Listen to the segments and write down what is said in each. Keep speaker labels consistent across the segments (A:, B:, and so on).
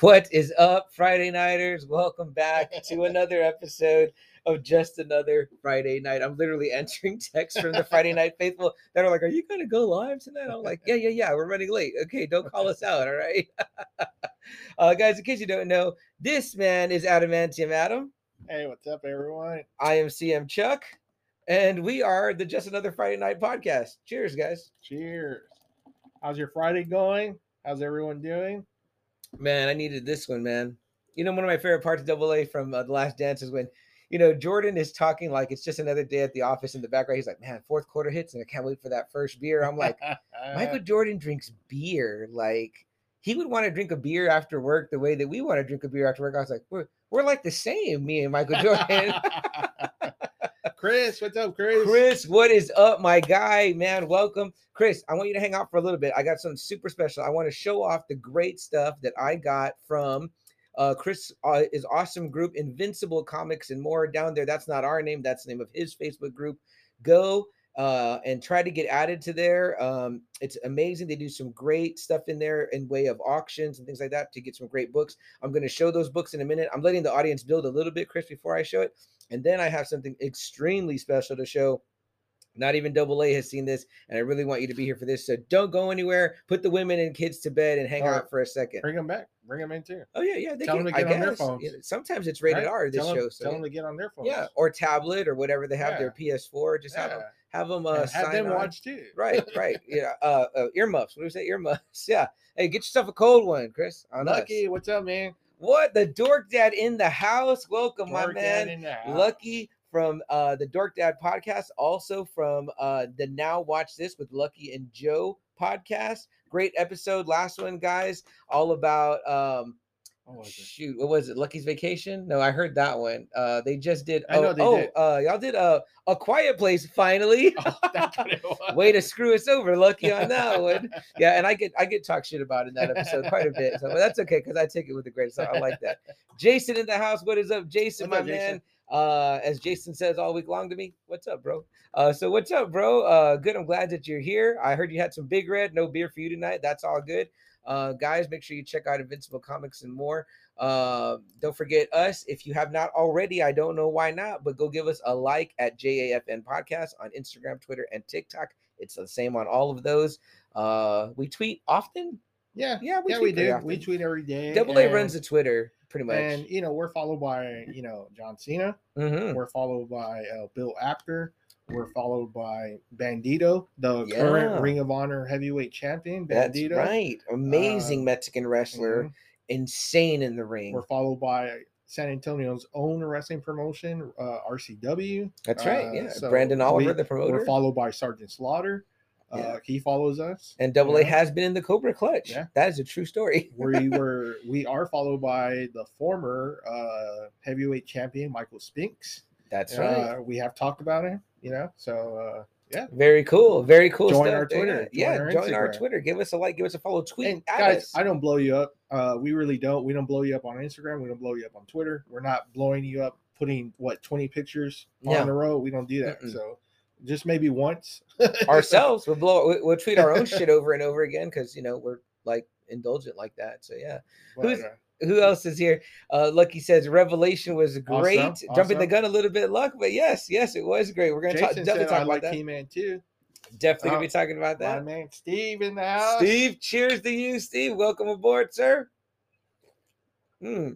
A: What is up, Friday Nighters? Welcome back to another episode of Just Another Friday Night. I'm literally entering texts from the Friday Night Faithful that are like, Are you going to go live tonight? I'm like, Yeah, yeah, yeah. We're running late. Okay, don't call us out. All right. uh, guys, in case you don't know, this man is Adamantium Adam.
B: Hey, what's up, everyone?
A: I am CM Chuck, and we are the Just Another Friday Night podcast. Cheers, guys.
B: Cheers. How's your Friday going? How's everyone doing?
A: Man, I needed this one, man. You know, one of my favorite parts of Double A from uh, The Last Dance is when, you know, Jordan is talking like it's just another day at the office in the background. He's like, man, fourth quarter hits and I can't wait for that first beer. I'm like, Michael Jordan drinks beer. Like, he would want to drink a beer after work the way that we want to drink a beer after work. I was like, we're, we're like the same, me and Michael Jordan.
B: Chris, what's up, Chris?
A: Chris, what is up, my guy? Man, welcome. Chris, I want you to hang out for a little bit. I got something super special. I want to show off the great stuff that I got from uh, Chris uh, is awesome group, Invincible Comics and more down there. That's not our name, that's the name of his Facebook group. Go uh, and try to get added to there. Um, it's amazing. They do some great stuff in there in way of auctions and things like that to get some great books. I'm going to show those books in a minute. I'm letting the audience build a little bit, Chris, before I show it. And then I have something extremely special to show. Not even Double A has seen this, and I really want you to be here for this. So don't go anywhere. Put the women and kids to bed and hang
B: All right.
A: out for a second.
B: Bring them back. Bring them in too.
A: Oh yeah, yeah. They
B: Tell
A: can,
B: them to
A: I
B: get on their
A: guess.
B: phones.
A: You sometimes it's rated
B: Right?
A: R. This
B: tell
A: show.
B: Them,
A: So
B: tell
A: yeah.
B: them to get on their phones.
A: yeah, or tablet or whatever they have their PS4. Just have them have them uh,
B: have
A: sign
B: them
A: on.
B: watch too.
A: Right, right. Yeah, uh, uh, earmuffs. What do we say? Earmuffs. Yeah. Hey, get yourself a cold one, Chris. On us.
B: Lucky, what's up, man?
A: What the Dork Dad in the house? Welcome, my man.
B: Dad in the house.
A: Lucky from uh the Dork Dad podcast, also from uh the Now Watch This with Lucky and Joe podcast. Great episode, last one, guys. All about um
B: What
A: shoot, what was it? Lucky's Vacation? No, I heard that one. Uh they just did oh, oh
B: did.
A: uh y'all did uh, a quiet place finally.
B: Oh, that's what it was.
A: Way to screw us over, Lucky on that one. Yeah, and I get I get talk shit about in that episode quite a bit. So but that's okay because I take it with the greatest. I like that. Jason in the house. What is up, Jason,
B: What's
A: my
B: up, Jason?
A: Uh, as Jason says all week long to me, what's up, bro? Uh, so what's up, bro? Uh, good. I'm glad that you're here. I heard you had some big red. No beer for you tonight. That's all good. Uh, guys, make sure you check out Invincible Comics and more. Uh, don't forget us. If you have not already, I don't know why not, but go give us a like at JAFN Podcast on Instagram, Twitter, and TikTok. It's the same on all of those. Uh, we tweet often.
B: Yeah,
A: Yeah, we
B: yeah,
A: tweet
B: we do.
A: often.
B: We tweet every day.
A: Double A runs the Twitter pretty much.
B: and you know we're followed by you know John Cena.
A: Mhm.
B: We're followed by uh, Bill Apter. We're followed by Bandito, the current Ring of Honor heavyweight champion.
A: That's
B: Bandito.
A: right. Amazing
B: Uh,
A: Mexican wrestler.
B: Mhm.
A: Insane in the ring.
B: We're followed by San Antonio's own wrestling promotion, uh, RCW.
A: That's right.
B: Uh,
A: Yeah.
B: so
A: Brandon Oliver,
B: we-
A: the promoter.
B: We're followed by Sergeant Slaughter. Uh, He follows us.
A: and Double A
B: Yeah.
A: has been in the Cobra Clutch.
B: Yeah.
A: That is a true story.
B: we were we are followed by the former uh, heavyweight champion Michael Spinks.
A: That's right.
B: Uh, we have talked about him, you know. So uh, yeah,
A: Very cool. Very cool
B: Join
A: stuff.
B: our. Twitter.
A: Yeah,
B: Join our
A: join our Twitter. Give us a like. Give us a follow. Tweet
B: and guys,
A: us.
B: I don't blow you up. Uh, we really don't. We don't blow you up on Instagram. We don't blow you up on Twitter. We're not blowing you up, putting what twenty pictures
A: Yeah.
B: on a row. We don't do that.
A: Mm-mm.
B: So just maybe once
A: Ourselves, we'll blow. we- We'll tweet our own shit over and over again because you know we're like indulgent like that. So yeah. Who's- Who else is here? Uh, Lucky says Revelation was great.
B: Awesome,
A: Jumping the gun a little bit, luck, but yes, yes, it was great. We're gonna talk, definitely
B: said
A: talk
B: I
A: about
B: like
A: that.
B: He-Man too.
A: Definitely gonna
B: Uh,
A: be talking about that.
B: My man Steve in the house.
A: Steve, cheers to you, Steve. Welcome aboard, sir. Hmm.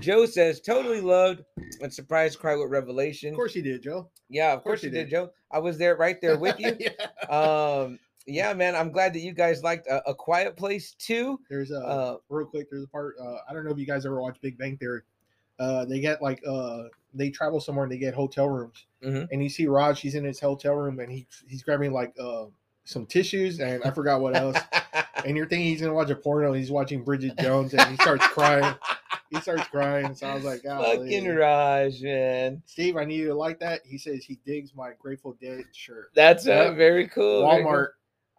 A: Joe says totally loved and surprised cry with Revelation.
B: Of course he did, Joe.
A: yeah, of course,
B: course he
A: did,
B: did.
A: Joe. I was there right there with you.
B: yeah.
A: um, yeah, man. I'm glad that you guys liked a, a Quiet Place too.
B: There's a
A: Uh,
B: real quick. There's a part. Uh, I don't know if you guys ever watch Big Bang Theory. Uh, they get like uh, they travel somewhere and they get hotel rooms,
A: Mhm.
B: and you see Raj. He's in his hotel room and he he's grabbing like uh some tissues and I forgot what else. and you're thinking he's gonna watch a porno. He's watching Bridget Jones and he starts crying. he starts crying. So I was like,
A: Fucking. Raj, man.
B: Steve, I need you to like that. He says he digs my Grateful Dead shirt.
A: That's uh,
B: Yep.
A: very cool. very cool.
B: Walmart.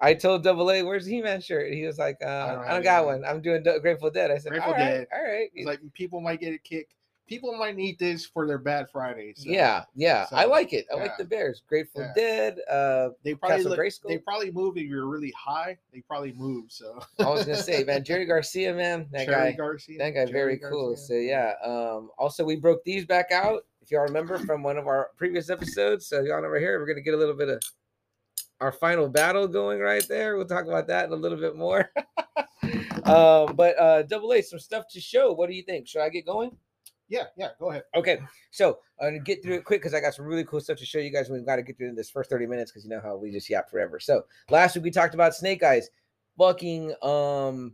A: I told Double A, "Where's the He-Man shirt?" He was like, uh, "I
B: don't
A: don't, got one. I'm doing Grateful Dead." I said,
B: Grateful
A: "All right,
B: Dead.
A: all right."
B: It's like people might get a kick. People might need this for their bad Fridays. so
A: yeah, yeah, I like it. I like the Bears. Grateful
B: Yeah.
A: Dead. Uh,
B: They probably look, they probably move if you're really high. They probably move. So
A: I was gonna say, man, Jerry Garcia, man, that
B: Cherry
A: guy,
B: Garcia,
A: that guy,
B: Jerry
A: very cool. So yeah. Um, also, we broke these back out. If y'all remember from one of our previous episodes, so y'all over here, we're gonna get a little bit of our final battle going right there. We'll talk about that in a little bit more. um, but uh, Double A, some stuff to show. What do you think? Should I get going?
B: Yeah, yeah. Go ahead.
A: Okay, so I'm gonna get through it quick because I got some really cool stuff to show you guys. We've got to get through this first 30 minutes because you know how we just yap forever. So last week we talked about Snake Eyes, fucking um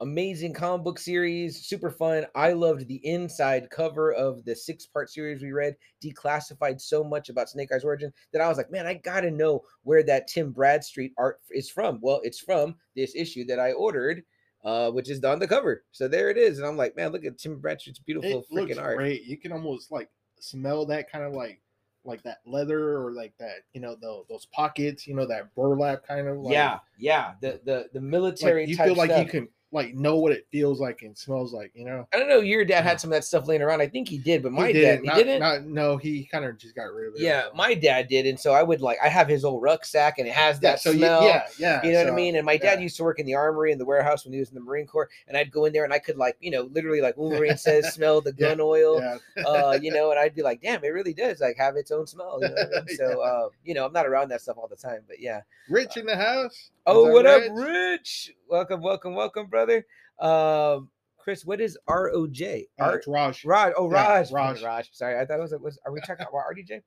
A: amazing comic book series, super fun. I loved the inside cover of the six part series we read, declassified so much about Snake Eyes origin that I was like, man, I gotta know where that Tim Bradstreet art is from. Well, it's from this issue that I ordered. Uh, which is on the cover. So there it is. And I'm like, man, look at Tim Bradstreet's beautiful
B: It
A: freaking art.
B: great. You can almost like smell that kind of like like that leather or like that you know the, those pockets. You know that burlap kind of. Like,
A: yeah, yeah. The the the
B: like,
A: military
B: you
A: type
B: feel like
A: stuff.
B: you can like know what it feels like and smells like. You know.
A: I don't know. Your dad had some of that stuff laying around. I think he did, but my
B: he
A: dad
B: didn't.
A: he
B: not,
A: didn't.
B: Not, no, he kind of just got rid of it.
A: yeah, my dad did, and so I would like. I have his old rucksack, and it has
B: Yeah,
A: that
B: so you-
A: smell.
B: yeah, yeah.
A: You know what I mean? And my dad
B: yeah.
A: used to work in the armory in the warehouse when he was in the Marine Corps, and I'd go in there and I could like, you know, literally like Wolverine says, smell the
B: Yeah,
A: gun oil.
B: Yeah.
A: uh, you know, and I'd be like, damn, it really does like have its own smell. You know I mean? So, uh, you know, I'm not around that stuff all the time, but yeah.
B: Rich in the house.
A: Oh, what up,
B: Rich?
A: Rich? Welcome, welcome, welcome, brother. Um, Chris, what is R O J?
B: Uh,
A: R
B: it's Raj.
A: Raj. Oh,
B: Yeah,
A: Raj.
B: Raj.
A: Raj. Raj. Sorry, I thought it was. was are we talking about RDJ?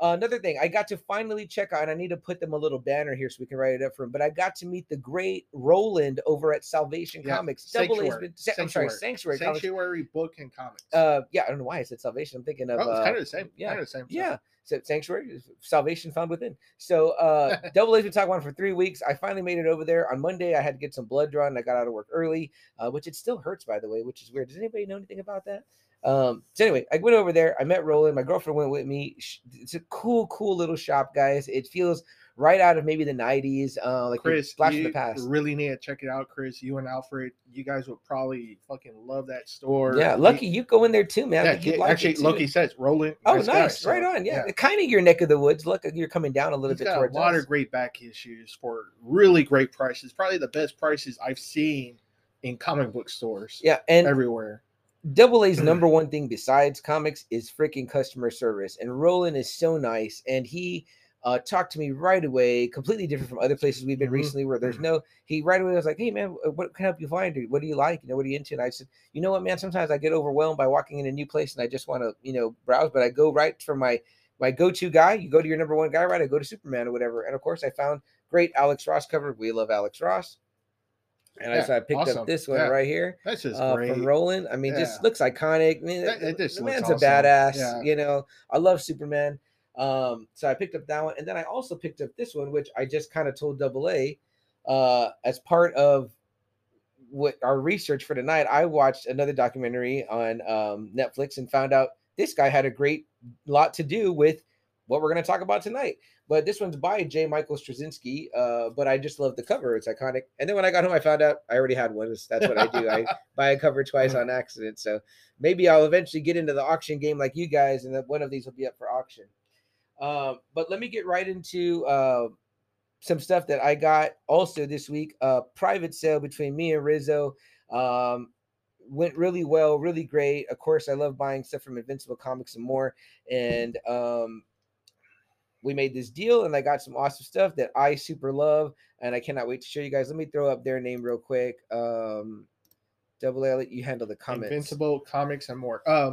A: Uh, another thing, I got to finally check out, and I need to put them a little banner here so we can write it up for him. But I got to meet the great Roland over at Salvation
B: Yeah,
A: Comics. Double A's
B: Sanctuary.
A: been, Sa- I'm sorry,
B: Sanctuary.
A: Sanctuary, Comics.
B: Sanctuary book and comics.
A: Uh, yeah, I don't know why I said Salvation. I'm thinking of.
B: oh, it's
A: uh,
B: kind of the same.
A: yeah,
B: kind of the same.
A: yeah. So sanctuary, salvation found within. So uh double A's been talking about for three weeks. I finally made it over there. On Monday, I had to get some blood drawn. I got out of work early, uh, which it still hurts, by the way, which is weird. Does anybody know anything about that? Um, so anyway, I went over there. I met Roland. My girlfriend went with me. It's a cool, cool little shop, guys. It feels right out of maybe the '90s, uh, like
B: Chris,
A: flash
B: you
A: the past.
B: really need to check it out, Chris. You and Alfred, you guys would probably fucking love that store.
A: Yeah, lucky you go in there too, man.
B: Yeah, get-
A: like
B: actually. Lucky says Roland.
A: Oh,
B: nice guy,
A: right on. Yeah, kind of your neck of the woods. Look, you're coming down a little
B: He's
A: bit
B: got a lot
A: us.
B: of great back issues for really great prices. Probably the best prices I've seen in comic book stores
A: Yeah, and
B: everywhere.
A: Double A's number one thing besides comics is freaking customer service. And Roland is so nice. And he uh, talked to me right away, completely different from other places we've been
B: Mhm.
A: recently where there's no, he right away was like, Hey man, what can I help you find? What do you like? You know, what are you into? And I said, You know what, man, sometimes I get overwhelmed by walking in a new place and I just want to, you know, browse, but I go right for my, my go-to guy. You go to your number one guy, right? I go to Superman or whatever. And of course I found great Alex Ross cover. We love Alex Ross. And I, so I picked
B: awesome.
A: up this one
B: Yeah.
A: right here
B: That's just
A: uh,
B: great.
A: from Roland. I mean,
B: Yeah.
A: just looks iconic. I mean,
B: That- it just
A: the man's a badass.
B: Yeah.
A: You know, I love Superman. Um, so I picked up that one, and then I also picked up this one, which I just kind of told Double A, uh, as part of what our research for tonight. I watched another documentary on um, Netflix and found out this guy had a great lot to do with what we're going to talk about tonight. But this one's by J. Michael Straczynski. Uh, but I just love the cover; it's iconic. And then when I got home, I found out I already had one. That's what I do. I buy a cover twice on accident. So maybe I'll eventually get into the auction game like you guys, and then one of these will be up for auction. Um, but let me get right into uh, some stuff that I got also this week. A private sale between me and Rizzo um, went really well, really great. Of course, I love buying stuff from Invincible Comics and more. And um, we made this deal, and I got some awesome stuff that I super love, and I cannot wait to show you guys. Let me throw up their name real quick. Um, Double A, you handle the comments.
B: Invincible comics and more. Uh,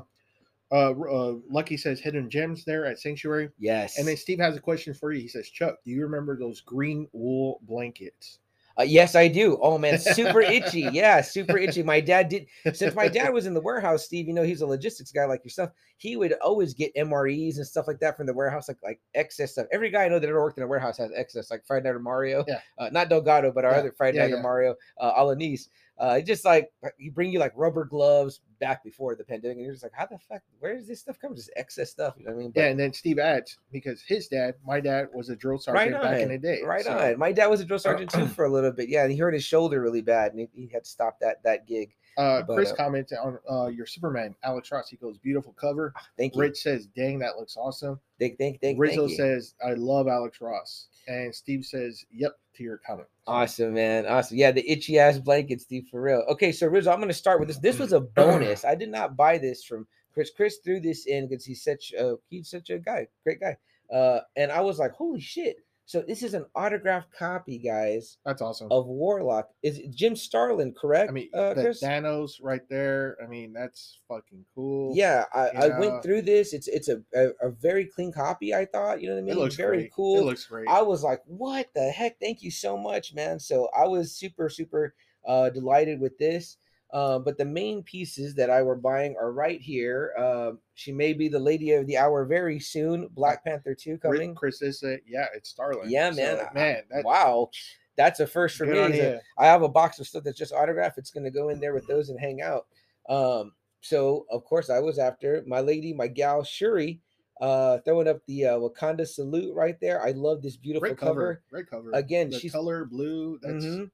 B: uh, uh, Lucky says hidden gems there at Sanctuary.
A: Yes.
B: And then Steve has a question for you. He says, Chuck, do you remember those green wool blankets?
A: Uh, yes, I do. Oh man, super itchy. Yeah, super itchy. My dad did since my dad was in the warehouse, Steve, you know, he's a logistics guy like yourself. He would always get MREs and stuff like that from the warehouse, like like excess stuff. Every guy I know that ever worked in a warehouse has excess, like Friday Night or Mario.
B: Yeah.
A: Uh, not Delgado, but our
B: Yeah,
A: other Friday
B: yeah,
A: Night or. Mario, uh Alanis. Uh, just like he bring you like rubber gloves, back before the pandemic, and you're just like, how the fuck? Where does this stuff come? Just excess stuff. You know what I mean?
B: Yeah, and then Steve adds because his dad, my dad, was a drill sergeant back in the day.
A: Right
B: so-
A: on. My dad was a drill sergeant too for a little bit. Yeah, and he hurt his shoulder really bad, and he, he had to stop that that gig.
B: Uh,
A: But,
B: Chris
A: uh,
B: commented on uh, your Superman, Alex Ross. He goes, beautiful cover.
A: Thank you.
B: Rich says, dang, that looks awesome.
A: Thank, thank, thank,
B: Rizzo
A: thank you.
B: says, I love Alex Ross. And Steve says, yep, to your comment.
A: Awesome, man. Awesome. Yeah, the itchy ass blanket, Steve, for real. Okay, so Rizzo, I'm going to start with this. This was a bonus. I did not buy this from Chris. Chris threw this in because he's such a he's such a guy, great guy. Uh, and I was like, holy shit. So this is an autographed copy, guys,
B: That's awesome.
A: of Warlock. Is Jim Starlin, correct?
B: I mean,
A: uh,
B: the
A: Chris?
B: Thanos right there. I mean, that's fucking cool.
A: Yeah, I, I went through this. It's it's a, a, a very clean copy. I thought, you know what I mean.
B: it looks
A: very
B: great.
A: cool.
B: It looks great.
A: I was like, what the heck? Thank you so much, man. So I was super, super uh, delighted with this. Uh, but the main pieces that I were buying are right here. Um, she may be the lady of the hour very soon. Black Panther 2 coming.
B: Chris is it? Yeah, it's Starlin.
A: Yeah, man. I-
B: man,
A: wow. That's a first for me. a-. I have a box of stuff that's just autographed. It's going to go in there with those and hang out. Um, so of course I was after my lady, my gal Shuri, uh, throwing up the uh, Wakanda salute right there. I love this beautiful
B: Great
A: cover.
B: cover. Great cover.
A: Again,
B: the
A: she's
B: color blue. That's
A: Mhm.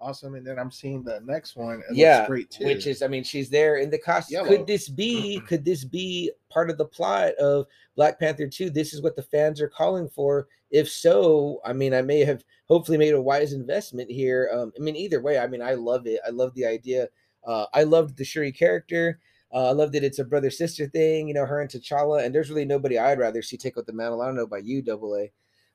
B: Awesome. And then I'm seeing the next one. It
A: Yeah,
B: looks great too.
A: which is, I mean, she's there in the costume.
B: Yellow.
A: Could this be? Could this be part of the plot of Black Panther Two? This is what the fans are calling for. If so, I mean, I may have hopefully made a wise investment here. Um, I mean, either way, I mean, I love it. I love the idea. Uh, I loved the Shuri character. Uh, I love that it's a brother sister thing. You know, her and T'Challa, and there's really nobody I'd rather see take out the mantle. I don't know about you, Double A.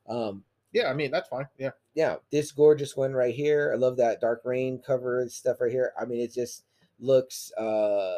A: Um,
B: yeah, I mean that's fine. Yeah.
A: yeah, this gorgeous one right here. I love that dark rain cover and stuff right here. I mean, it just looks uh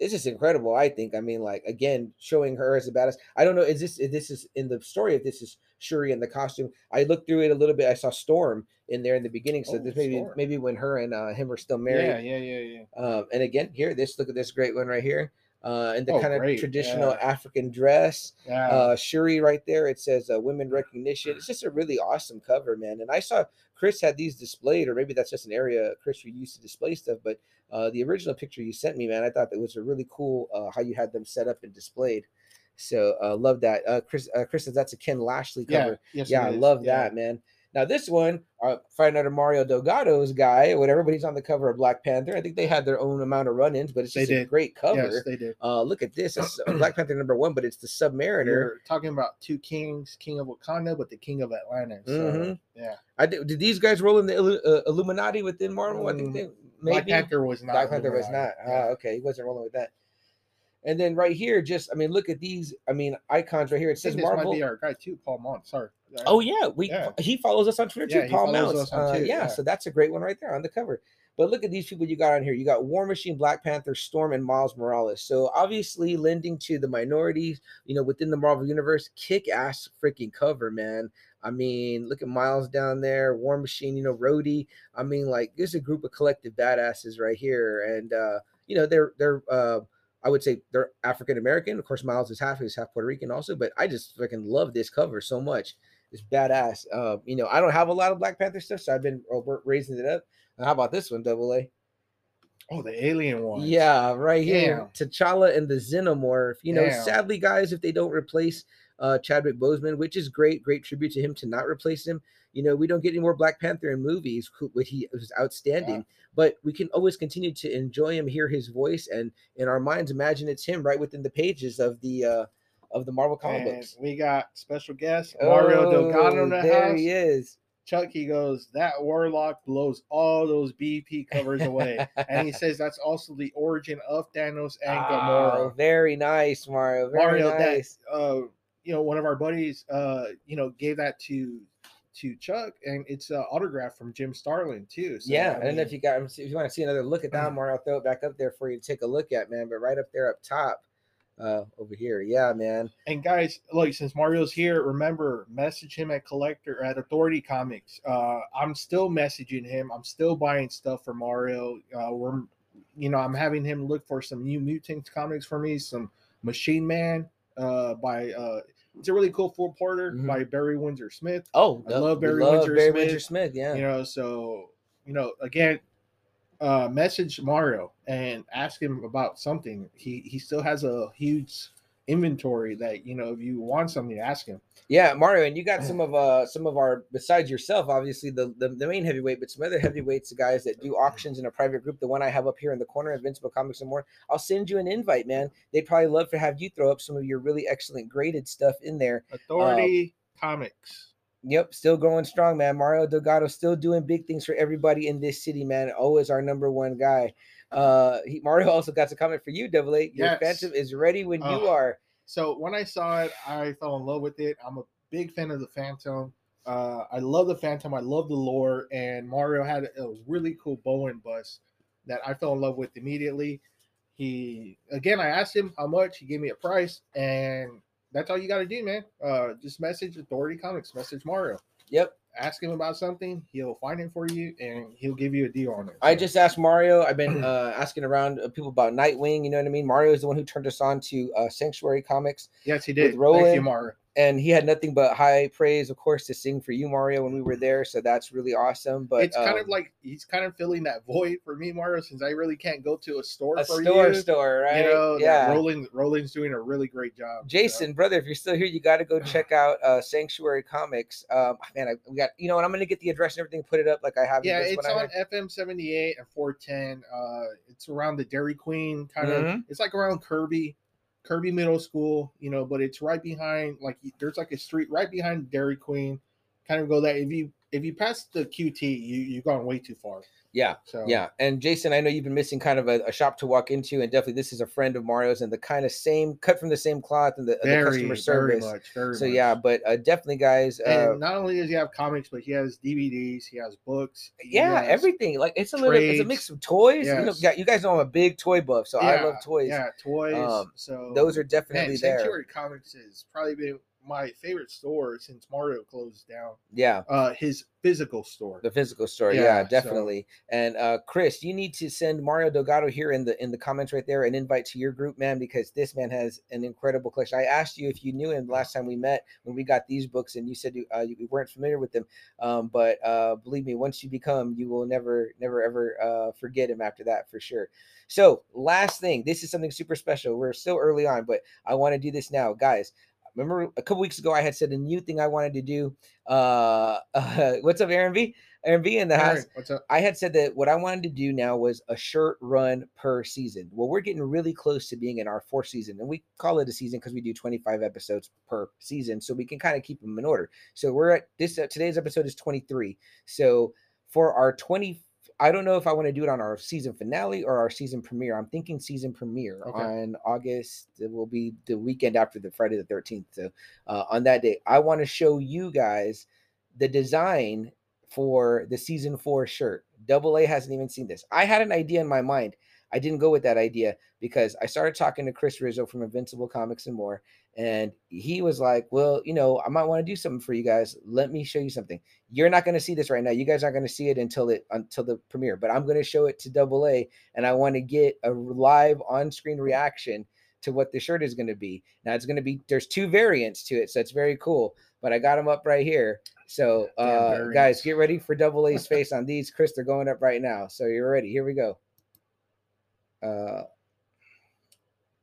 A: it's just incredible, I think. I mean, like again, showing her as a badass. I don't know, is this if this is in the story if this is Shuri in the costume. I looked through it a little bit. I saw Storm in there in the beginning. So
B: Oh,
A: this maybe
B: Storm.
A: maybe when her and uh him are still married.
B: Yeah, yeah, yeah, yeah.
A: Um, and again, here, this look at this great one right here. Uh, in the
B: Oh,
A: kind of
B: great,
A: traditional
B: yeah.
A: African dress
B: Yeah.
A: uh Shuri right there. It says uh, women recognition. It's just a really awesome cover, man. And I saw Chris had these displayed, or maybe that's just an area Chris you used to display stuff. But uh, the original picture you sent me, man, I thought that was a really cool uh, how you had them set up and displayed. So uh, love that. Uh, Chris, uh, Chris says that's a Ken Lashley cover. yeah.
B: Yes,
A: Yeah, I love
B: Yeah.
A: that, man. Now this one, uh, find out Mario Delgado's guy, whatever, but he's on the cover of Black Panther. I think they had their own amount of run-ins, but it's just a great cover.
B: Yes, they did.
A: uh, look at this. It's Black Panther number one, but it's the Submariner.
B: You're talking about two kings, King of Wakanda, but the King of Atlantis. So,
A: Mhm.
B: yeah.
A: I did, did these guys roll in the uh, Illuminati within Marvel? I think
B: Mm,
A: they
B: Black
A: maybe
B: Panther was not.
A: Black Panther was not. Ah, okay, he wasn't rolling with that. And then right here, just I mean, look at these. I mean, icons right here. It says
B: this might
A: Marvel.
B: be our guy too, Paul Mont. Sorry.
A: Oh yeah, we
B: Yeah.
A: he follows us on Twitter
B: Yeah,
A: too. Paul Mounts. Uh, yeah,
B: yeah.
A: so that's a great one right there on the cover. But look at these people you got on here. You got War Machine, Black Panther, Storm, and Miles Morales. So obviously lending to the minorities, you know, within the Marvel universe. Kick ass freaking cover, man. I mean, look at Miles down there, War Machine, you know, Rhodey. I mean, like there's a group of collective badasses right here, and uh, you know, they're they're uh, I would say they're African American. Of course, Miles is half he's half Puerto Rican also, but I just freaking love this cover so much. It's badass. Uh, you know, I don't have a lot of Black Panther stuff, so I've been raising it up. And how about this one, Double A?
B: Oh, the alien one.
A: Yeah, right here, T'Challa and the Xenomorph. You know,
B: Damn.
A: sadly, guys, if they don't replace uh, Chadwick Boseman, which is great, great tribute to him to not replace him. You know, we don't get any more Black Panther in movies, which he was outstanding. But we can always continue to enjoy him, hear his voice, and in our minds, imagine it's him right within the pages of the uh, of the Marvel comic
B: And
A: books.
B: we got special guest Mario Delgado in the
A: Oh, there
B: house.
A: he is.
B: Chuck, he goes, that warlock blows all those BP covers away. and he says that's also the origin of Thanos and
A: Oh,
B: Gamora.
A: very nice, Mario. Very
B: Mario,
A: nice.
B: that uh, you know, one of our buddies, uh, you know, gave that to to Chuck, and it's uh, autograph from Jim Starlin too. So,
A: yeah,
B: I
A: I don't know if you got if you want to see another look at that, Mario, I'll throw it back up there for you to take a look at, man. But right up there up top, uh, over here, yeah, man.
B: And guys, look, since Mario's here, remember message him at Collector at Authority Comics. Uh, I'm still messaging him. I'm still buying stuff for Mario. Uh, we're, you know, I'm having him look for some new Mutants comics for me. Some Machine Man uh, by uh, it's a really cool four porter
A: Mhm.
B: by Barry Windsor Smith.
A: Oh,
B: I love Barry
A: love
B: Windsor
A: Barry
B: Smith,
A: Windsor Smith. Yeah,
B: You know, so you know, again, uh, message Mario and ask him about something. He he still has a huge inventory that you know if you want something, you ask him.
A: Yeah, Mario, and you got some of uh some of our besides yourself, obviously the, the the main heavyweight, but some other heavyweights, the guys that do auctions in a private group. The one I have up here in the corner, Invincible Comics and more. I'll send you an invite, man. They'd probably love to have you throw up some of your really excellent graded stuff in there.
B: Authority Comics.
A: Yep, still growing strong, man. Mario Delgado still doing big things for everybody in this city, man. Always our number one guy. Uh, he, Mario also got a comment for you, Double A. Your
B: Yes.
A: Phantom is ready when you
B: Uh,
A: are.
B: So when I saw it, I fell in love with it. I'm a big fan of the Phantom. Uh, I love the Phantom. I love the lore, and Mario had a really cool Bowen bus that I fell in love with immediately. He again, I asked him how much. He gave me a price, and that's all you got to do, man. Uh, just message Authority Comics, message Mario,
A: Yep.
B: Ask him about something. He'll find it for you, and he'll give you a deal on it.
A: I just asked Mario. I've been uh, asking around people about Nightwing. You know what I mean? Mario is the one who turned us on to uh, Sanctuary Comics,
B: yes, he did. Thank you, Mario.
A: and he had nothing but high praise, of course, to sing for you, Mario, when we were there. So that's really awesome. But
B: it's kind of
A: um,
B: like he's kind of filling that void for me, Mario, since I really can't go to a store
A: a
B: for
A: store,
B: you.
A: store, right?
B: You know,
A: yeah.
B: Roland Roland's doing a really great job.
A: Jason, brother, if you're still here, you got to go check out uh, Sanctuary Comics. Um, man, I, we got you know, and I'm gonna get the address and everything, put it up like I have.
B: Yeah, it's on. FM seventy eight and four ten. Uh, it's around the Dairy Queen kind
A: Mhm.
B: of. It's like around Kirby, Kirby Middle School. You know, but it's right behind. Like there's like a street right behind Dairy Queen. Kind of go that if you if you pass the QT, you you've gone way too far.
A: Yeah,
B: So
A: yeah. And Jason, I know you've been missing kind of a, a shop to walk into, and definitely this is a friend of Mario's and the kind of same cut from the same cloth and the, and the
B: very
A: customer
B: very
A: service.
B: much. Very
A: So
B: much.
A: yeah, but uh, definitely, guys. Uh,
B: and not only does he have comics, but he has DVDs, he has books,
A: yeah,
B: has-
A: everything. Like it's a little, it's a mix of toys. You know, yeah, you guys know I'm a big toy buff, so I love toys.
B: Yeah, toys.
A: Um,
B: so
A: Those are
B: man,
A: definitely there.
B: Sanctuary Comics has probably been my favorite store since Mario closed down.
A: Yeah.
B: Uh, his physical store.
A: the physical store yeah,
B: Yeah, so-
A: definitely and uh chris you need to send mario delgado here in the in the comments right there an invite to your group man because this man has an incredible collection i asked you if you knew him last time we met when we got these books and you said you, uh, you weren't familiar with them um but uh believe me once you become you will never never ever uh forget him after that for sure so last thing this is something super special we're still early on but i want to do this now guys remember a couple weeks ago i had said a new thing i wanted to do uh, what's up aaron b aaron b in the house
B: what's up?
A: I had said that what I wanted to do now was a shirt run per season. Well, we're getting really close to being in our fourth season, and we call it a season because we do 25 episodes per season, so we can kind of keep them in order. So we're at this uh, today's episode is 23. So for our 20, I don't know if I want to do it on our season finale or our season premiere. I'm thinking season premiere
B: Okay.
A: on August. It will be the weekend after the Friday the 13th. So uh, on that day, I want to show you guys the design for the season four shirt. Double A hasn't even seen this. I had an idea in my mind. I didn't go with that idea because I started talking to Chris Rizzo from Invincible Comics and more, and he was like, "Well, you know, I might want to do something for you guys. Let me show you something. You're not going to see this right now. You guys aren't going to see it until it until the premiere, but I'm going to show it to Double A, and I want to get a live on-screen reaction to what the shirt is going to be. Now it's going to be there's two variants to it, so it's very cool. But I got them up right here. So, uh, guys, get ready for Double A's face on these. Chris, they're going up right now. So you're ready. Here we go. Uh,